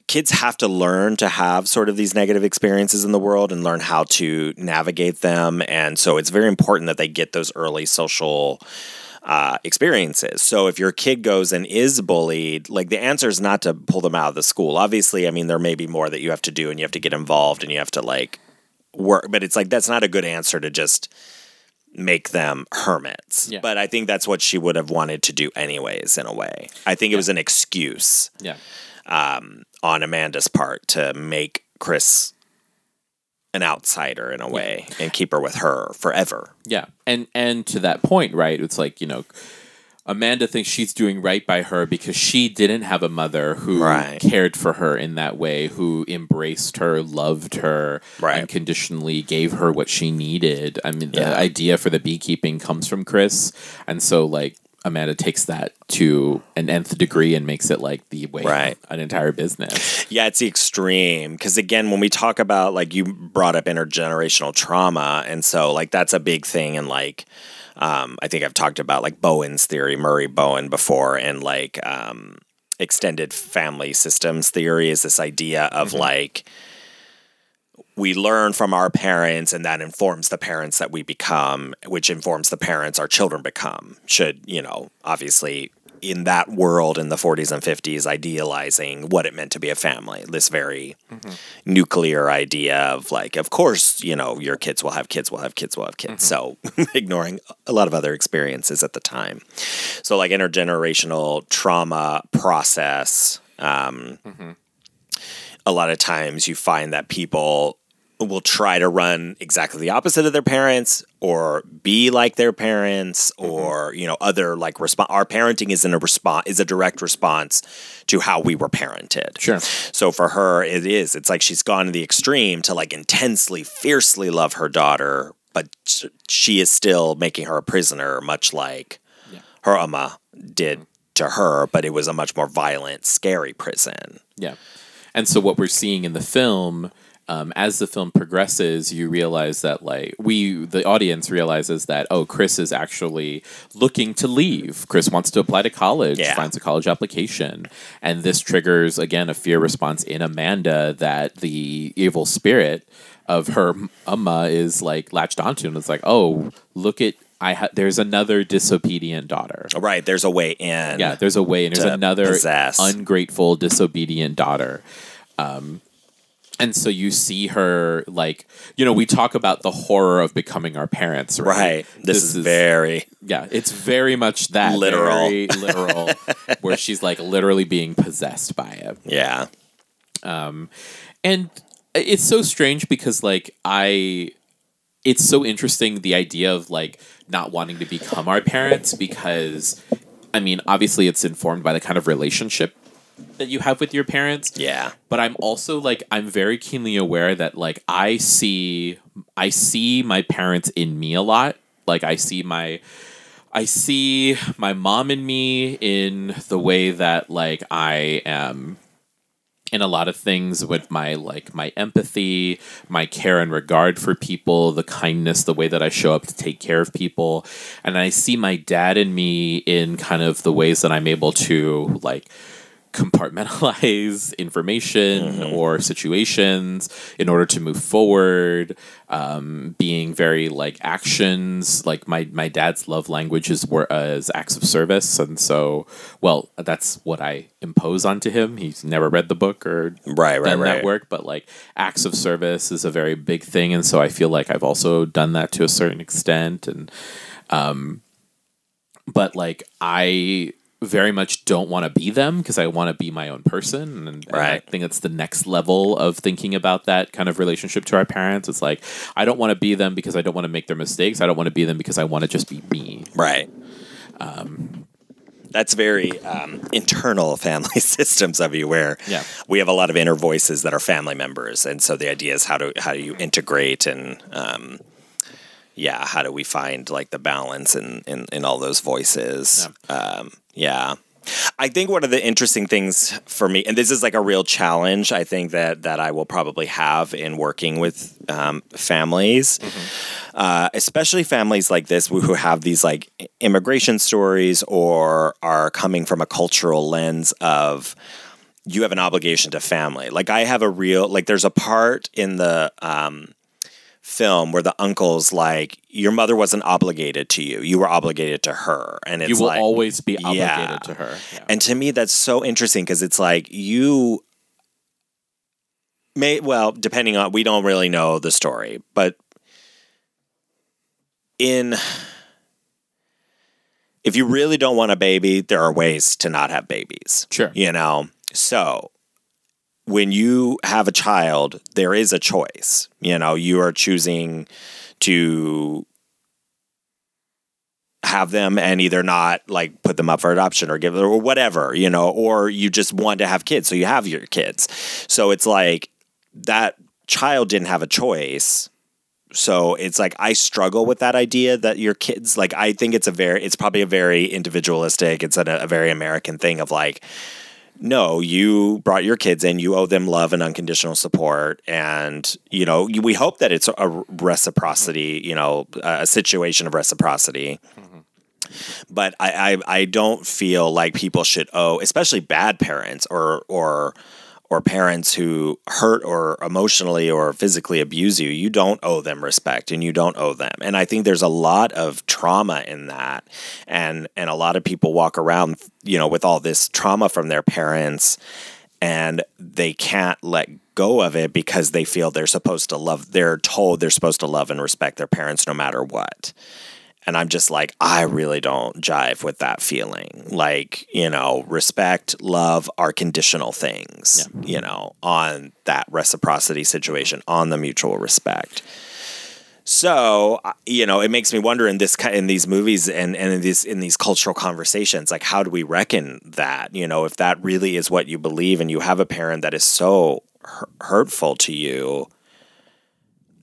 kids have to learn to have sort of these negative experiences in the world and learn how to navigate them and so it's very important that they get those early social uh, experiences. So if your kid goes and is bullied, like the answer is not to pull them out of the school. Obviously, I mean there may be more that you have to do and you have to get involved and you have to like work, but it's like that's not a good answer to just make them hermits. Yeah. But I think that's what she would have wanted to do anyways in a way. I think it was an excuse yeah. um, on Amanda's part to make Chris an outsider in a way and keep her with her forever. Yeah. And and to that point, right? It's like, you know, Amanda thinks she's doing right by her because she didn't have a mother who Right. cared for her in that way, who embraced her, loved her, Right. unconditionally gave her what she needed. I mean, the Yeah. idea for the beekeeping comes from Chris. And so, like, Amanda takes that to an nth degree and makes it like the way Right. an entire business. Yeah, it's the extreme. Because again, when we talk about like you brought up intergenerational trauma, and so like that's a big thing. And like, um, I think I've talked about like Bowen's theory, Murray Bowen before, and like um, extended family systems theory is this idea of like we learn from our parents and that informs the parents that we become which informs the parents our children become should you know obviously in that world in the 40s and 50s idealizing what it meant to be a family this very mm-hmm. nuclear idea of like of course you know your kids will have kids will have kids will have kids. Mm-hmm. So ignoring a lot of other experiences at the time. So like intergenerational trauma process um, mm-hmm. a lot of times you find that people will try to run exactly the opposite of their parents or be like their parents mm-hmm. or you know other like response our parenting is in a response is a direct response to how we were parented. Sure. so for her it is. It's like she's gone to the extreme to like intensely fiercely love her daughter but she is still making her a prisoner much like her ama did mm-hmm. to her but it was a much more violent scary prison. Yeah. And so what we're seeing in the film, um, as the film progresses, you realize that like we, the audience realizes that oh, Chris is actually looking to leave. Chris wants to apply to college, Yeah. finds a college application, and this triggers again a fear response in Amanda that the evil spirit of her Umma is like latched onto, and it's like oh, look at. I ha- there's another disobedient daughter. right there's a way in Yeah, there's a way, in. there's another possess. ungrateful, disobedient daughter. Um, and so you see her like, you know, we talk about the horror of becoming our parents, right? Right. This, is, very yeah, it's very much that Literal. literal, where she's like literally being possessed by it yeah. um and it's so strange because like i it's so interesting the idea of like not wanting to become our parents because i mean obviously it's informed by the kind of relationship that you have with your parents. Yeah. but i'm also like i'm very keenly aware that like i see i see my parents in me a lot. Like i see my i see my mom in me in the way that like i am in a lot of things with my like my empathy my care and regard for people the kindness the way that i show up to take care of people. And i see my dad in me in kind of the ways that i'm able to like compartmentalize information or situations in order to move forward um, being very like actions. Like my my dad's love language is wor- uh, acts of service. And so well that's what i impose onto him. He's never read the book or Right, right, done right. that work. But like acts of service is a very big thing. And so i feel like i've also done that to a certain extent. And um but like i very much don't want to be them because i want to be my own person and, and i think that's the next level of thinking about that kind of relationship to our parents it's like i don't want to be them because i don't want to make their mistakes i don't want to be them because i want to just be me Right. That's very um, internal family systems of you, where Yeah. we have a lot of inner voices that are family members, and so the idea is how do how do you integrate and um, yeah, how do we find like the balance in in, in all those voices? Um, yeah. I think one of the interesting things for me, and this is like a real challenge, I think that that I will probably have in working with um, families, uh, especially families like this who who have these like immigration stories or are coming from a cultural lens of you have an obligation to family. Like I have a real like there's a part in the um, film where the uncle's like your mother wasn't obligated to you, you were obligated to her, and it's you will like, always be obligated Yeah. to her Yeah. and to me, that's so interesting because it's like you may, well, depending on, we don't really know the story, but in, if you really don't want a baby, there are ways to not have babies. Sure. You know? So when you have a child, there is a choice. You know, you are choosing to have them and either not like put them up for adoption or give them or whatever, you know, or you just want to have kids, so you have your kids. So it's like that child didn't have a choice so it's like I struggle with that idea that your kids like I think it's a very it's probably a very individualistic it's a, a very American thing of like no you brought your kids in you owe them love and unconditional support. And you know we hope that it's a reciprocity you know a situation of reciprocity. Mm-hmm. But I, I I don't feel like people should owe, especially bad parents or or or parents who hurt or emotionally or physically abuse you. You don't owe them respect, and you don't owe them. And I think there's a lot of trauma in that, and and a lot of people walk around, you know, with all this trauma from their parents, and they can't let go of it because they feel they're supposed to love. They're told they're supposed to love and respect their parents no matter what. And I'm just like, I really don't jive with that feeling. Like, you know, respect, love are conditional things, you know, on that reciprocity situation, on the mutual respect. So, you know, it makes me wonder in this in these movies and, and in these in these cultural conversations, like how do we reckon that? You know, if that really is what you believe and you have a parent that is so hurtful to you,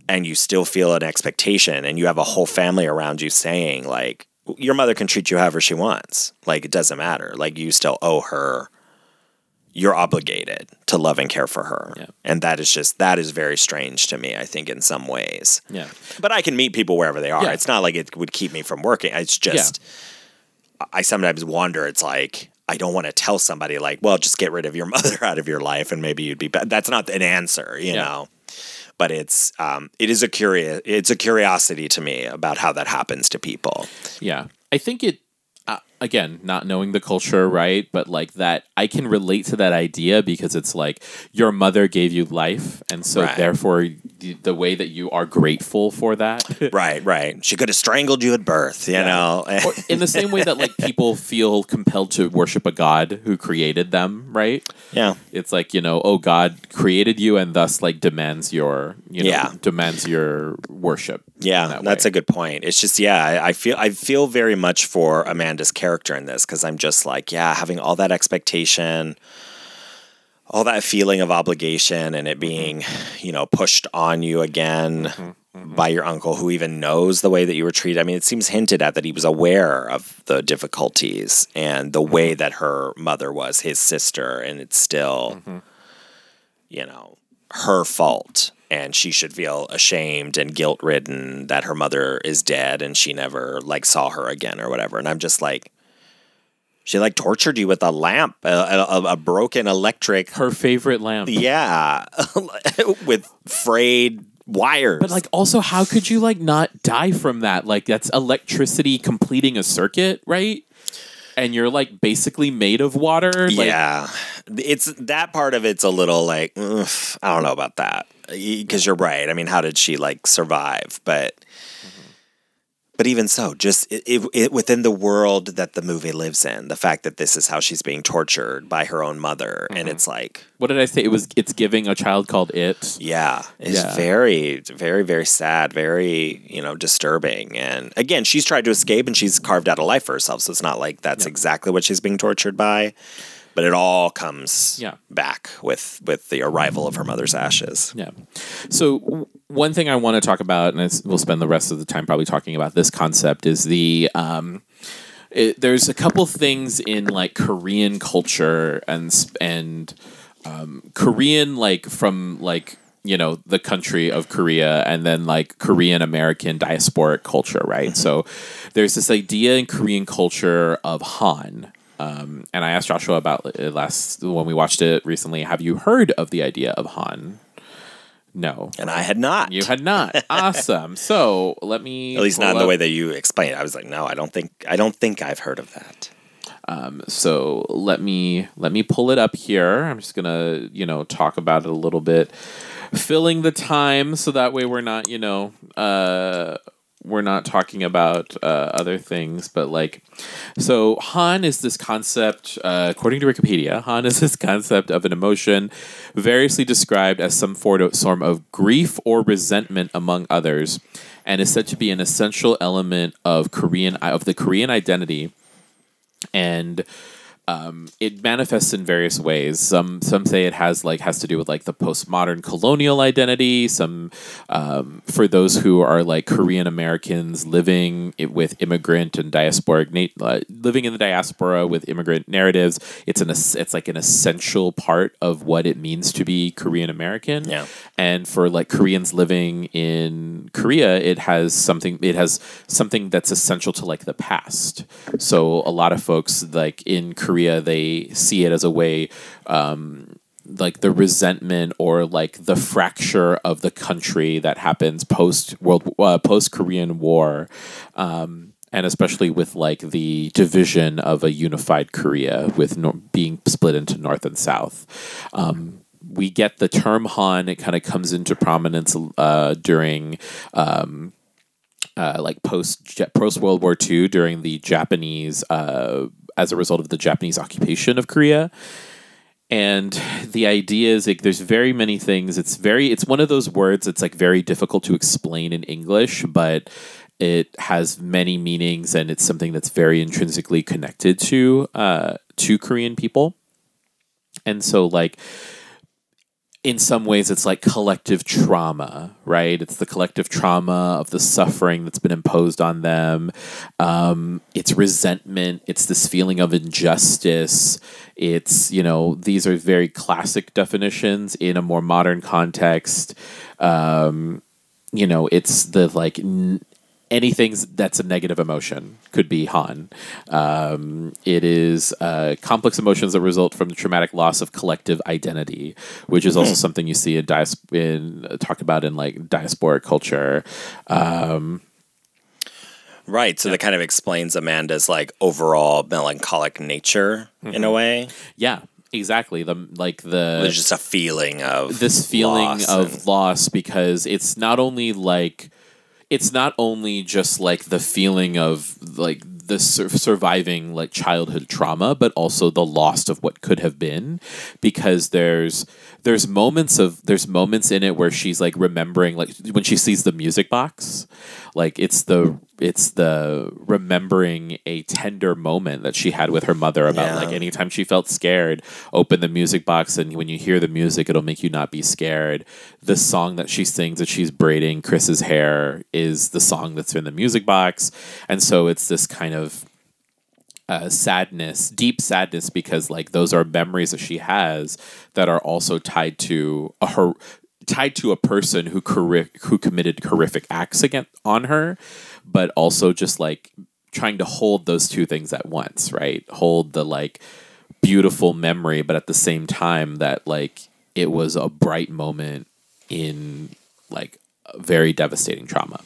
and you still feel an expectation and you have a whole family around you saying like your mother can treat you however she wants like it doesn't matter like you still owe her you're obligated to love and care for her Yeah. and that is just that is very strange to me i think in some ways Yeah. but i can meet people wherever they are Yeah. it's not like it would keep me from working it's just i sometimes wonder it's like I don't want to tell somebody like, well, just get rid of your mother out of your life and maybe you'd be better. That's not an answer, you Yeah. know but it's um, it is a curious it's a curiosity to me about how that happens to people. Yeah. I think it, uh, again, not knowing the culture, right? But like that, I can relate to that idea because it's like your mother gave you life. And so Right. therefore, the, the way that you are grateful for that. Right, right. She could have strangled you at birth, you know. In the same way that like people feel compelled to worship a god who created them, right? yeah, It's like, you know, oh God created you and thus like demands your, you know, Yeah. demands your worship. yeah. that That's way. a good point. It's just yeah, I, I feel I feel very much for Amanda's character in this because I'm just like yeah, having all that expectation. All that feeling of obligation and it mm-hmm. being, you know, pushed on you again mm-hmm. Mm-hmm. by your uncle who even knows the way that you were treated. I mean, it seems hinted at that he was aware of the difficulties and the way that her mother was his sister, and it's still, you know, her fault. And she should feel ashamed and guilt ridden that her mother is dead and she never like saw her again or whatever. And I'm just like, she like tortured you with a lamp, a, a, a broken electric, Her favorite lamp. yeah, with frayed wires. But like also how could you like not die from that? Like that's electricity completing a circuit, right? And you're like basically made of water. Like, yeah, it's that part of it's a little like ugh, I don't know about that because you're right. I mean, how did she like survive? But mm-hmm. But even so, just it, it, it within the world that the movie lives in, the fact that this is how she's being tortured by her own mother, and mm-hmm. it's like. What did I say? It was it's giving a child called it. Yeah, it's Yeah. very, very, very sad, very, you know, disturbing. And again, she's tried to escape and she's carved out a life for herself. So it's not like that's exactly what she's being tortured by, but it all comes Yeah. back with with the arrival of her mother's ashes. Yeah. So w- one thing I want to talk about, and it's, we'll spend the rest of the time probably talking about this concept, is the um, it, there's a couple things in like Korean culture and and um, Korean like from like you know the country of Korea and then like Korean American diasporic culture, right? So there's this idea in Korean culture of Han. Um, and I asked Joshua about it last when we watched it recently. Have you heard of the idea of Han? No, And I had not. you had not. awesome. So let me At least not in the way that you explained. it. I was like, no, I don't think I don't think I've heard of that. Um, so let me let me pull it up here i'm just gonna you know talk about it a little bit filling the time so that way we're not you know uh we're not talking about uh, other things but like so han is this concept uh, according to wikipedia han is this concept of an emotion variously described as some form of grief or resentment among others and is said to be an essential element of korean of the korean identity. And um, it manifests in various ways. Some some say it has like has to do with like the postmodern colonial identity. Some um, for those who are like Korean Americans living with immigrant and diasporic na- uh, living in the diaspora with immigrant narratives. It's an it's like an essential part of what it means to be Korean American. Yeah. And for like Koreans living in Korea, it has something it has something that's essential to like the past. So a lot of folks like in Korea they see it as a way um like the resentment or like the fracture of the country that happens post world uh, post Korean War um and especially with like the division of a unified Korea with nor- being split into north and south um we get the term Han. It kind of comes into prominence uh, during um, uh, like post post World War II during the Japanese uh, as a result of the Japanese occupation of Korea. And the idea is like there's very many things. It's very it's one of those words that's like very difficult to explain in English, but it has many meanings and it's something that's very intrinsically connected to uh, to Korean people. And so like in some ways it's like collective trauma right? It's the collective trauma of the suffering that's been imposed on them. Um, it's resentment. It's this feeling of injustice. It's you know these are very classic definitions in a more modern context. Um, you know it's the like anything that's a negative emotion could be Han. Um, it is uh, complex emotions that result from the traumatic loss of collective identity, which is also something you see in, dias- in uh, talked about in like diasporic culture. Um, Right. So that kind of explains Amanda's like overall melancholic nature in a way. yeah, exactly. The like the There's just a feeling of this feeling loss of and- loss because it's not only like it's not only just like the feeling of like the sur- surviving like childhood trauma but also the loss of what could have been because there's there's moments of there's moments in it where she's like remembering like when she sees the music box like it's the it's the remembering a tender moment that she had with her mother about Yeah. like anytime she felt scared open the music box and when you hear the music it'll make you not be scared the song that she sings that she's braiding chris's hair is the song that's in the music box and so it's this kind of uh, sadness, deep sadness, because like those are memories that she has that are also tied to a her tied to a person who corri- who committed horrific acts against on her, but also just like trying to hold those two things at once, right? Hold the like beautiful memory, but at the same time that like it was a bright moment in like very devastating trauma.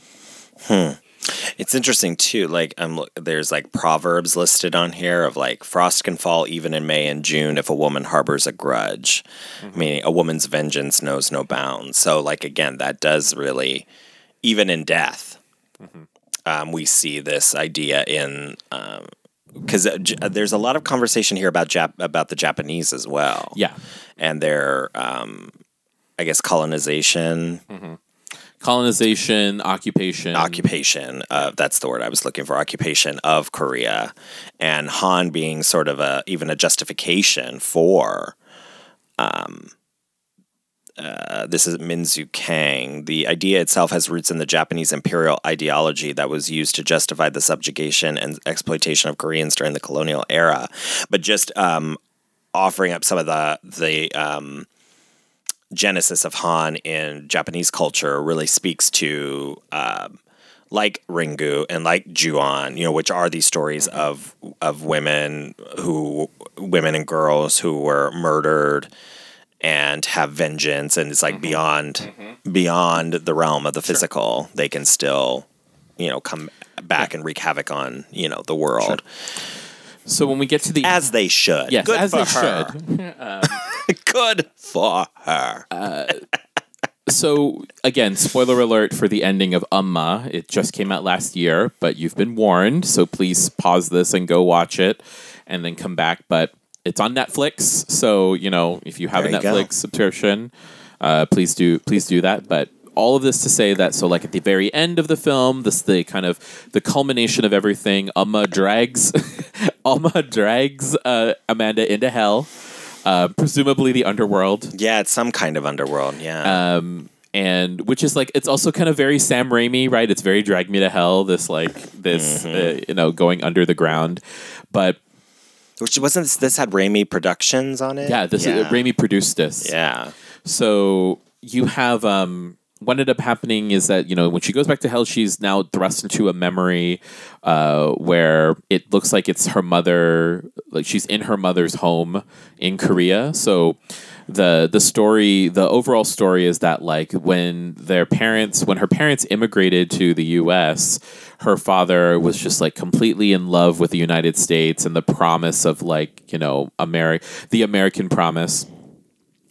It's interesting too. Like um, I'm, there's like proverbs listed on here of like frost can fall even in May and June if a woman harbors a grudge, mm-hmm. meaning a woman's vengeance knows no bounds. So like again, that does really, even in death, mm-hmm. um, we see this idea in um, because uh, uh, there's a lot of conversation here about Jap- about the Japanese as well. Yeah. and their um, I guess colonization. Mm-hmm. Colonization, occupation, occupation uh, that's the word i was looking for occupation of korea and han being sort of a even a justification for um uh, this is Minsoo Kang. The idea itself has roots in the Japanese imperial ideology that was used to justify the subjugation and exploitation of Koreans during the colonial era. But just um, offering up some of the the um, genesis of Han in Japanese culture really speaks to um, like Ringu and like Ju-On, you know, which are these stories mm-hmm. of of women who women and girls who were murdered and have vengeance and it's like mm-hmm. beyond mm-hmm. beyond the realm of the physical. They can still, you know, come back and wreak havoc on, you know, the world. So when we get to the As they should. yes, Good as for they her. should. Good for her. So again, spoiler alert for the ending of Umma. It just came out last year, but you've been warned. So please pause this and go watch it, and then come back. But it's on Netflix, so you know if you have There a you go. Netflix subscription, uh, please do please do that. But all of this to say that so like at the very end of the film, this the kind of the culmination of everything. Umma drags, Umma drags uh, Amanda into hell, uh, presumably the underworld. Yeah, it's some kind of underworld. Yeah. Um, and which is like it's also kind of very Sam Raimi, right? It's very Drag Me to Hell. This like this uh, you know going under the ground, but Which wasn't this, this had Raimi Productions on it? yeah, this yeah. is Raimi produced this. Yeah. So you have um what ended up happening is that you know when she goes back to hell she's now thrust into a memory uh, where it looks like it's her mother like she's in her mother's home in korea. So the the story the overall story is that like when their parents when her parents immigrated to the us her father was just like completely in love with the united states and the promise of like you know Ameri- the american promise.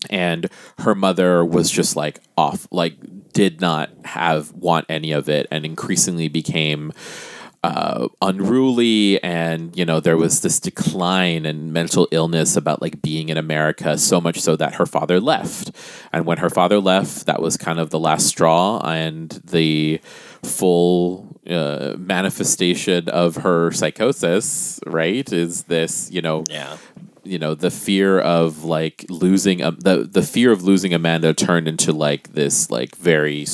And her mother was just like off like did not have want any of it and increasingly became uh, unruly and you know there was this decline and mental illness about like being in america so much so that her father left and when her father left that was kind of the last straw and the full uh, manifestation of her psychosis right is this you know Yeah. You know the fear of like losing um, the the fear of losing Amanda turned into like this like very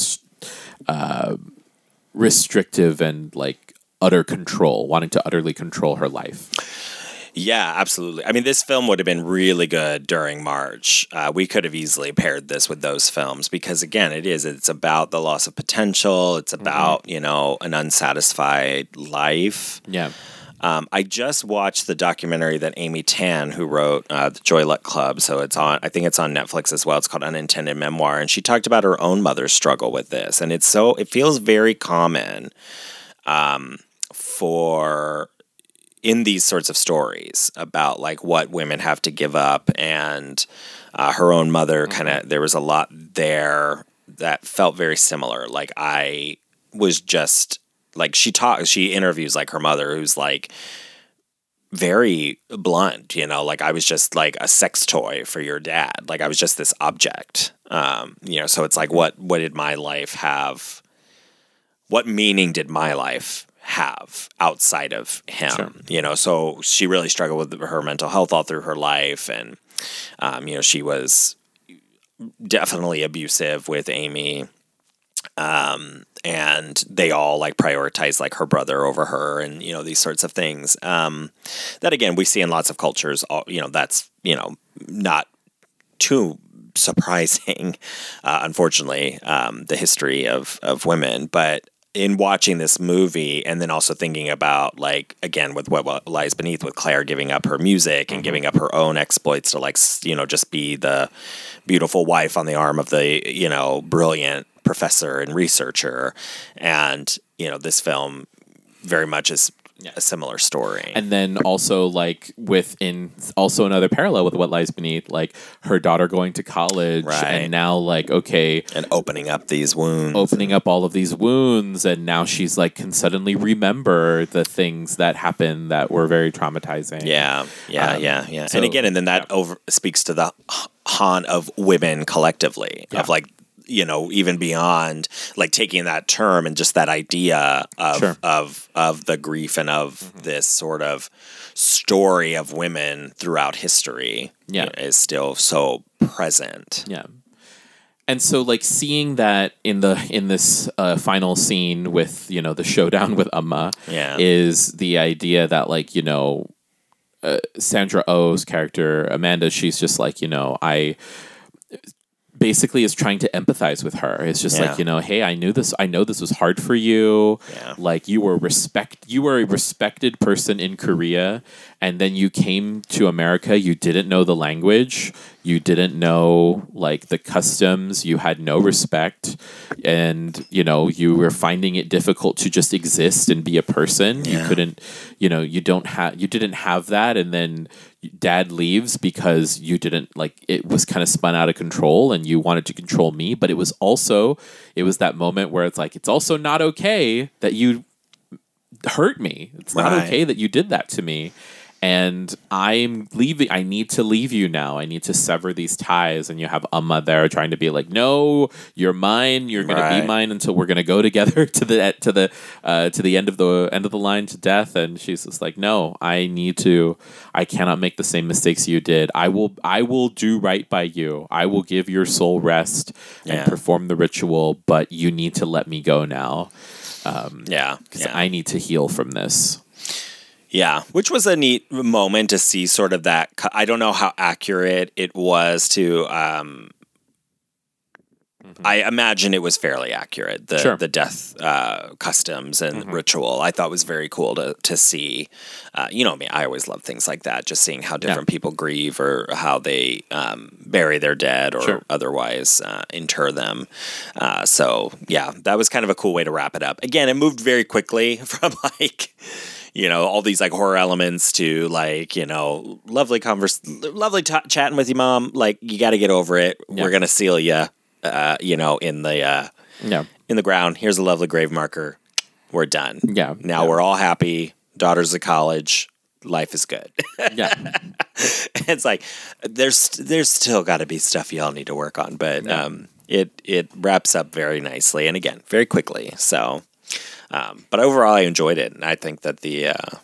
uh, restrictive and like utter control, wanting to utterly control her life. Yeah, absolutely. I mean, this film would have been really good during March. Uh, we could have easily paired this with those films because, again, it is. It's about the loss of potential. It's about, you know, an unsatisfied life. Yeah, Um, I just watched the documentary that Amy Tan, who wrote uh, the Joy Luck Club, so it's on. I think it's on Netflix as well. It's called Unintended Memoir, and she talked about her own mother's struggle with this, and it's so it feels very common um, for in these sorts of stories about like what women have to give up and uh, her own mother kind of there was a lot there that felt very similar like i was just like she talks she interviews like her mother who's like very blunt you know? Like i was just like a sex toy for your dad. Like i was just this object um you know? So it's like what what did my life have what meaning did my life have outside of him you know? So she really struggled with her mental health all through her life and um, you know she was definitely abusive with amy um, and they all like prioritize like her brother over her and you know these sorts of things. Um, that again we see in lots of cultures all, you know that's you know not too surprising uh, unfortunately um, the history of of women. But in watching this movie and then also thinking about like again with what, what lies beneath with claire giving up her music and giving up her own exploits to like you know just be the beautiful wife on the arm of the you know brilliant professor and researcher. And you know this film very much is a similar story. And then also like within also another parallel with what lies beneath, like her daughter going to college, Right. and now like okay, and opening up these wounds. Opening up all of these wounds and now she's like can suddenly remember the things that happened that were very traumatizing. Yeah, yeah, Um, yeah, yeah. so- and again, and then that over speaks to the h- Han of women collectively Yeah. of like you know even beyond like taking that term and just that idea of Sure. Mm-hmm. of of the grief and of this sort of story of women throughout history Yeah. you know, is still so present. yeah and so like seeing that in the in this uh, final scene with you know the showdown with Umma Yeah. is the idea that like you know uh, Sandra Oh's character Amanda she's just like you know I basically is trying to empathize with her. It's just Yeah. like, you know, hey, I knew this I know this was hard for you. Yeah. Like you were respect you were a respected person in Korea and then you came to America, you didn't know the language, you didn't know like the customs, you had no respect and you know, you were finding it difficult to just exist and be a person. You couldn't, you know, you don't have you didn't have that and then dad leaves because you didn't like it was kind of spun out of control and you wanted to control me but it was also it was that moment where it's like it's also not okay that you hurt me. It's not okay that you did that to me and I'm leaving. I need to leave you now. I need to sever these ties. And you have Umma there trying to be like, no, you're mine. You're going to be mine until we're going to go together to the to the uh, to the end of the end of the line to death. And she's just like, no, I need to. I cannot make the same mistakes you did. I will. I will do right by you. I will give your soul rest Yeah. and perform the ritual. But you need to let me go now Yeah. because yeah. I need to heal from this. Yeah, which was a neat moment to see sort of that. I don't know how accurate it was to. Um, I imagine it was fairly accurate. The Sure. the death uh, customs and ritual I thought was very cool to to see. Uh, you know me, I always love things like that. Just seeing how different people grieve or how they um, bury their dead or Sure. otherwise uh, inter them. Uh, so yeah, that was kind of a cool way to wrap it up. Again, it moved very quickly from like you know all these like horror elements to like you know lovely converse, lovely t- chatting with your mom. Like you got to get over it. Yeah. We're gonna seal you. Uh, you know in the uh, Yeah. in the ground. Here's a lovely grave marker. We're done. Yeah. Now Yeah. we're all happy. Daughters of college. Life is good. Yeah. it's like there's there's still got to be stuff y'all need to work on, but um, it it wraps up very nicely and again very quickly. So, um, but overall, I enjoyed it, and I think that the uh,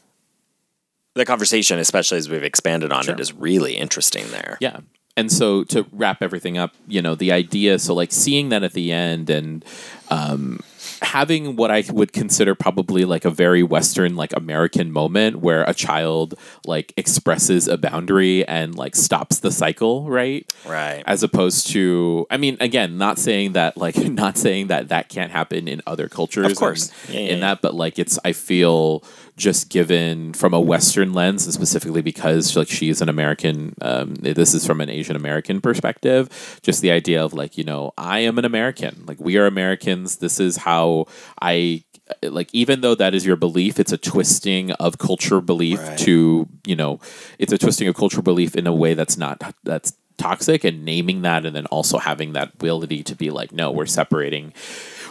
the conversation, especially as we've expanded on it, is really interesting there. Yeah. And so to wrap everything up, you know, the idea, so like seeing that at the end and um, having what I would consider probably like a very Western, like American moment where a child like expresses a boundary and like stops the cycle, right? Right. As opposed to, I mean, again, not saying that, like, not saying that that can't happen in other cultures. Of course. and Yeah, yeah, in yeah. that, but like, it's, I feel just given from a Western lens, and specifically because like she's an American, um, this is from an Asian American perspective, just the idea of like, you know, I am an American. Like, we are Americans. This is how I like even though that is your belief it's a twisting of culture belief Right. to you know it's a twisting of cultural belief in a way that's not that's toxic and naming that and then also having that ability to be like no we're separating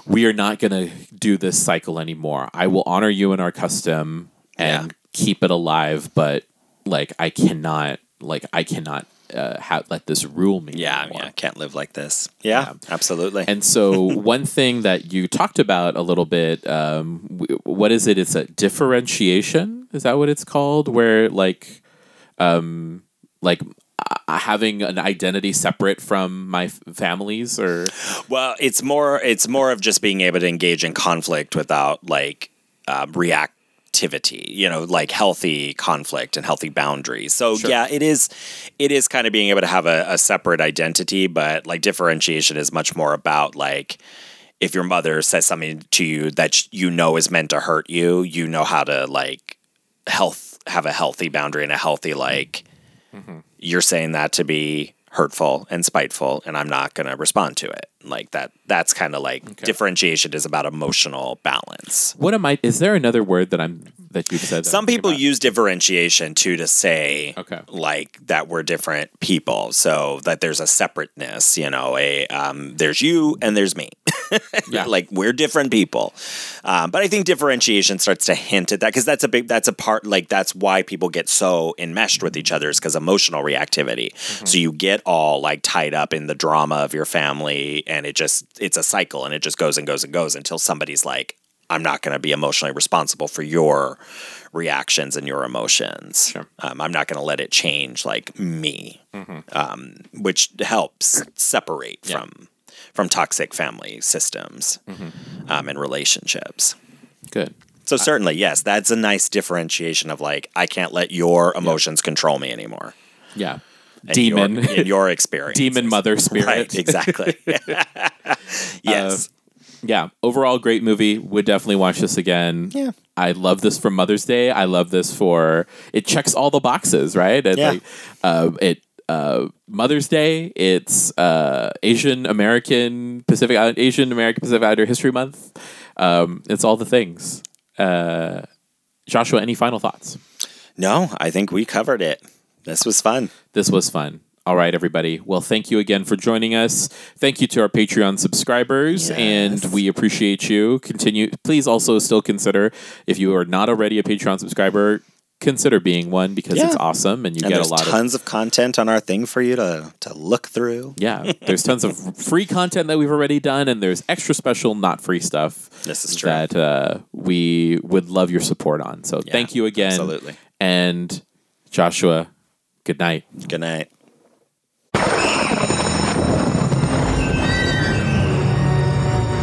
we are not going to do this cycle anymore i will honor you in our custom and Yeah. keep it alive but like i cannot like i cannot uh, ha- let this rule me Yeah, anymore. yeah, can't live like this. Yeah, absolutely. And so, one thing that you talked about a little bit, um, w- what is it? It's a differentiation. Is that what it's called? Where like, um, like uh, having an identity separate from my f- families, or Well, it's more it's more of just being able to engage in conflict without like uh, reactivity. You know, like healthy conflict and healthy boundaries. So yeah, it is it is kind of being able to have a, a separate identity, but like differentiation is much more about like if your mother says something to you that you know is meant to hurt you, you know how to like health have a healthy boundary and a healthy like you're saying that to be hurtful and spiteful and I'm not going to respond to it. Like that that's kind of like differentiation is about emotional balance. what am I? Is there another word that I'm that you've said? that Some I'm people use differentiation too to say Okay. like that we're different people, so that there's a separateness. You know, a um, there's you and there's me. Yeah. like we're different people. Um, but I think differentiation starts to hint at that because that's a big that's a part like that's why people get so enmeshed with each other is because emotional reactivity. So you get all like tied up in the drama of your family, and it just it's a cycle, and it just goes and goes and goes until somebody's like, I'm not going to be emotionally responsible for your reactions and your emotions. Um, I'm not going to let it change like me, um, which helps separate from from toxic family systems um, and relationships. good. So certainly, yes, that's a nice differentiation of like I can't let your emotions control me anymore. Yeah, And demon, your, in your experience, demon mother spirit. right? Exactly. yes. yeah, overall great movie. Would definitely watch this again. Yeah. I love this for Mother's Day. I love this for it checks all the boxes, right? And Yeah. like, uh, it uh, Mother's Day. It's uh, Asian American Pacific Island- Asian American Pacific Islander History Month. Um, it's all the things. Uh, Joshua, any final thoughts? no, I think we covered it. This was fun. This was fun. All right, everybody. Well, thank you again for joining us. Thank you to our Patreon subscribers, and we appreciate you. Continue. Please also still consider if you are not already a Patreon subscriber. Consider being one because it's awesome and you and get a lot of tons of content on our thing for you to to look through. yeah. There's tons of free content that we've already done, and there's extra special not free stuff. This is true. that uh, we would love your support on. So thank you again, absolutely. And Joshua, good night. Good night.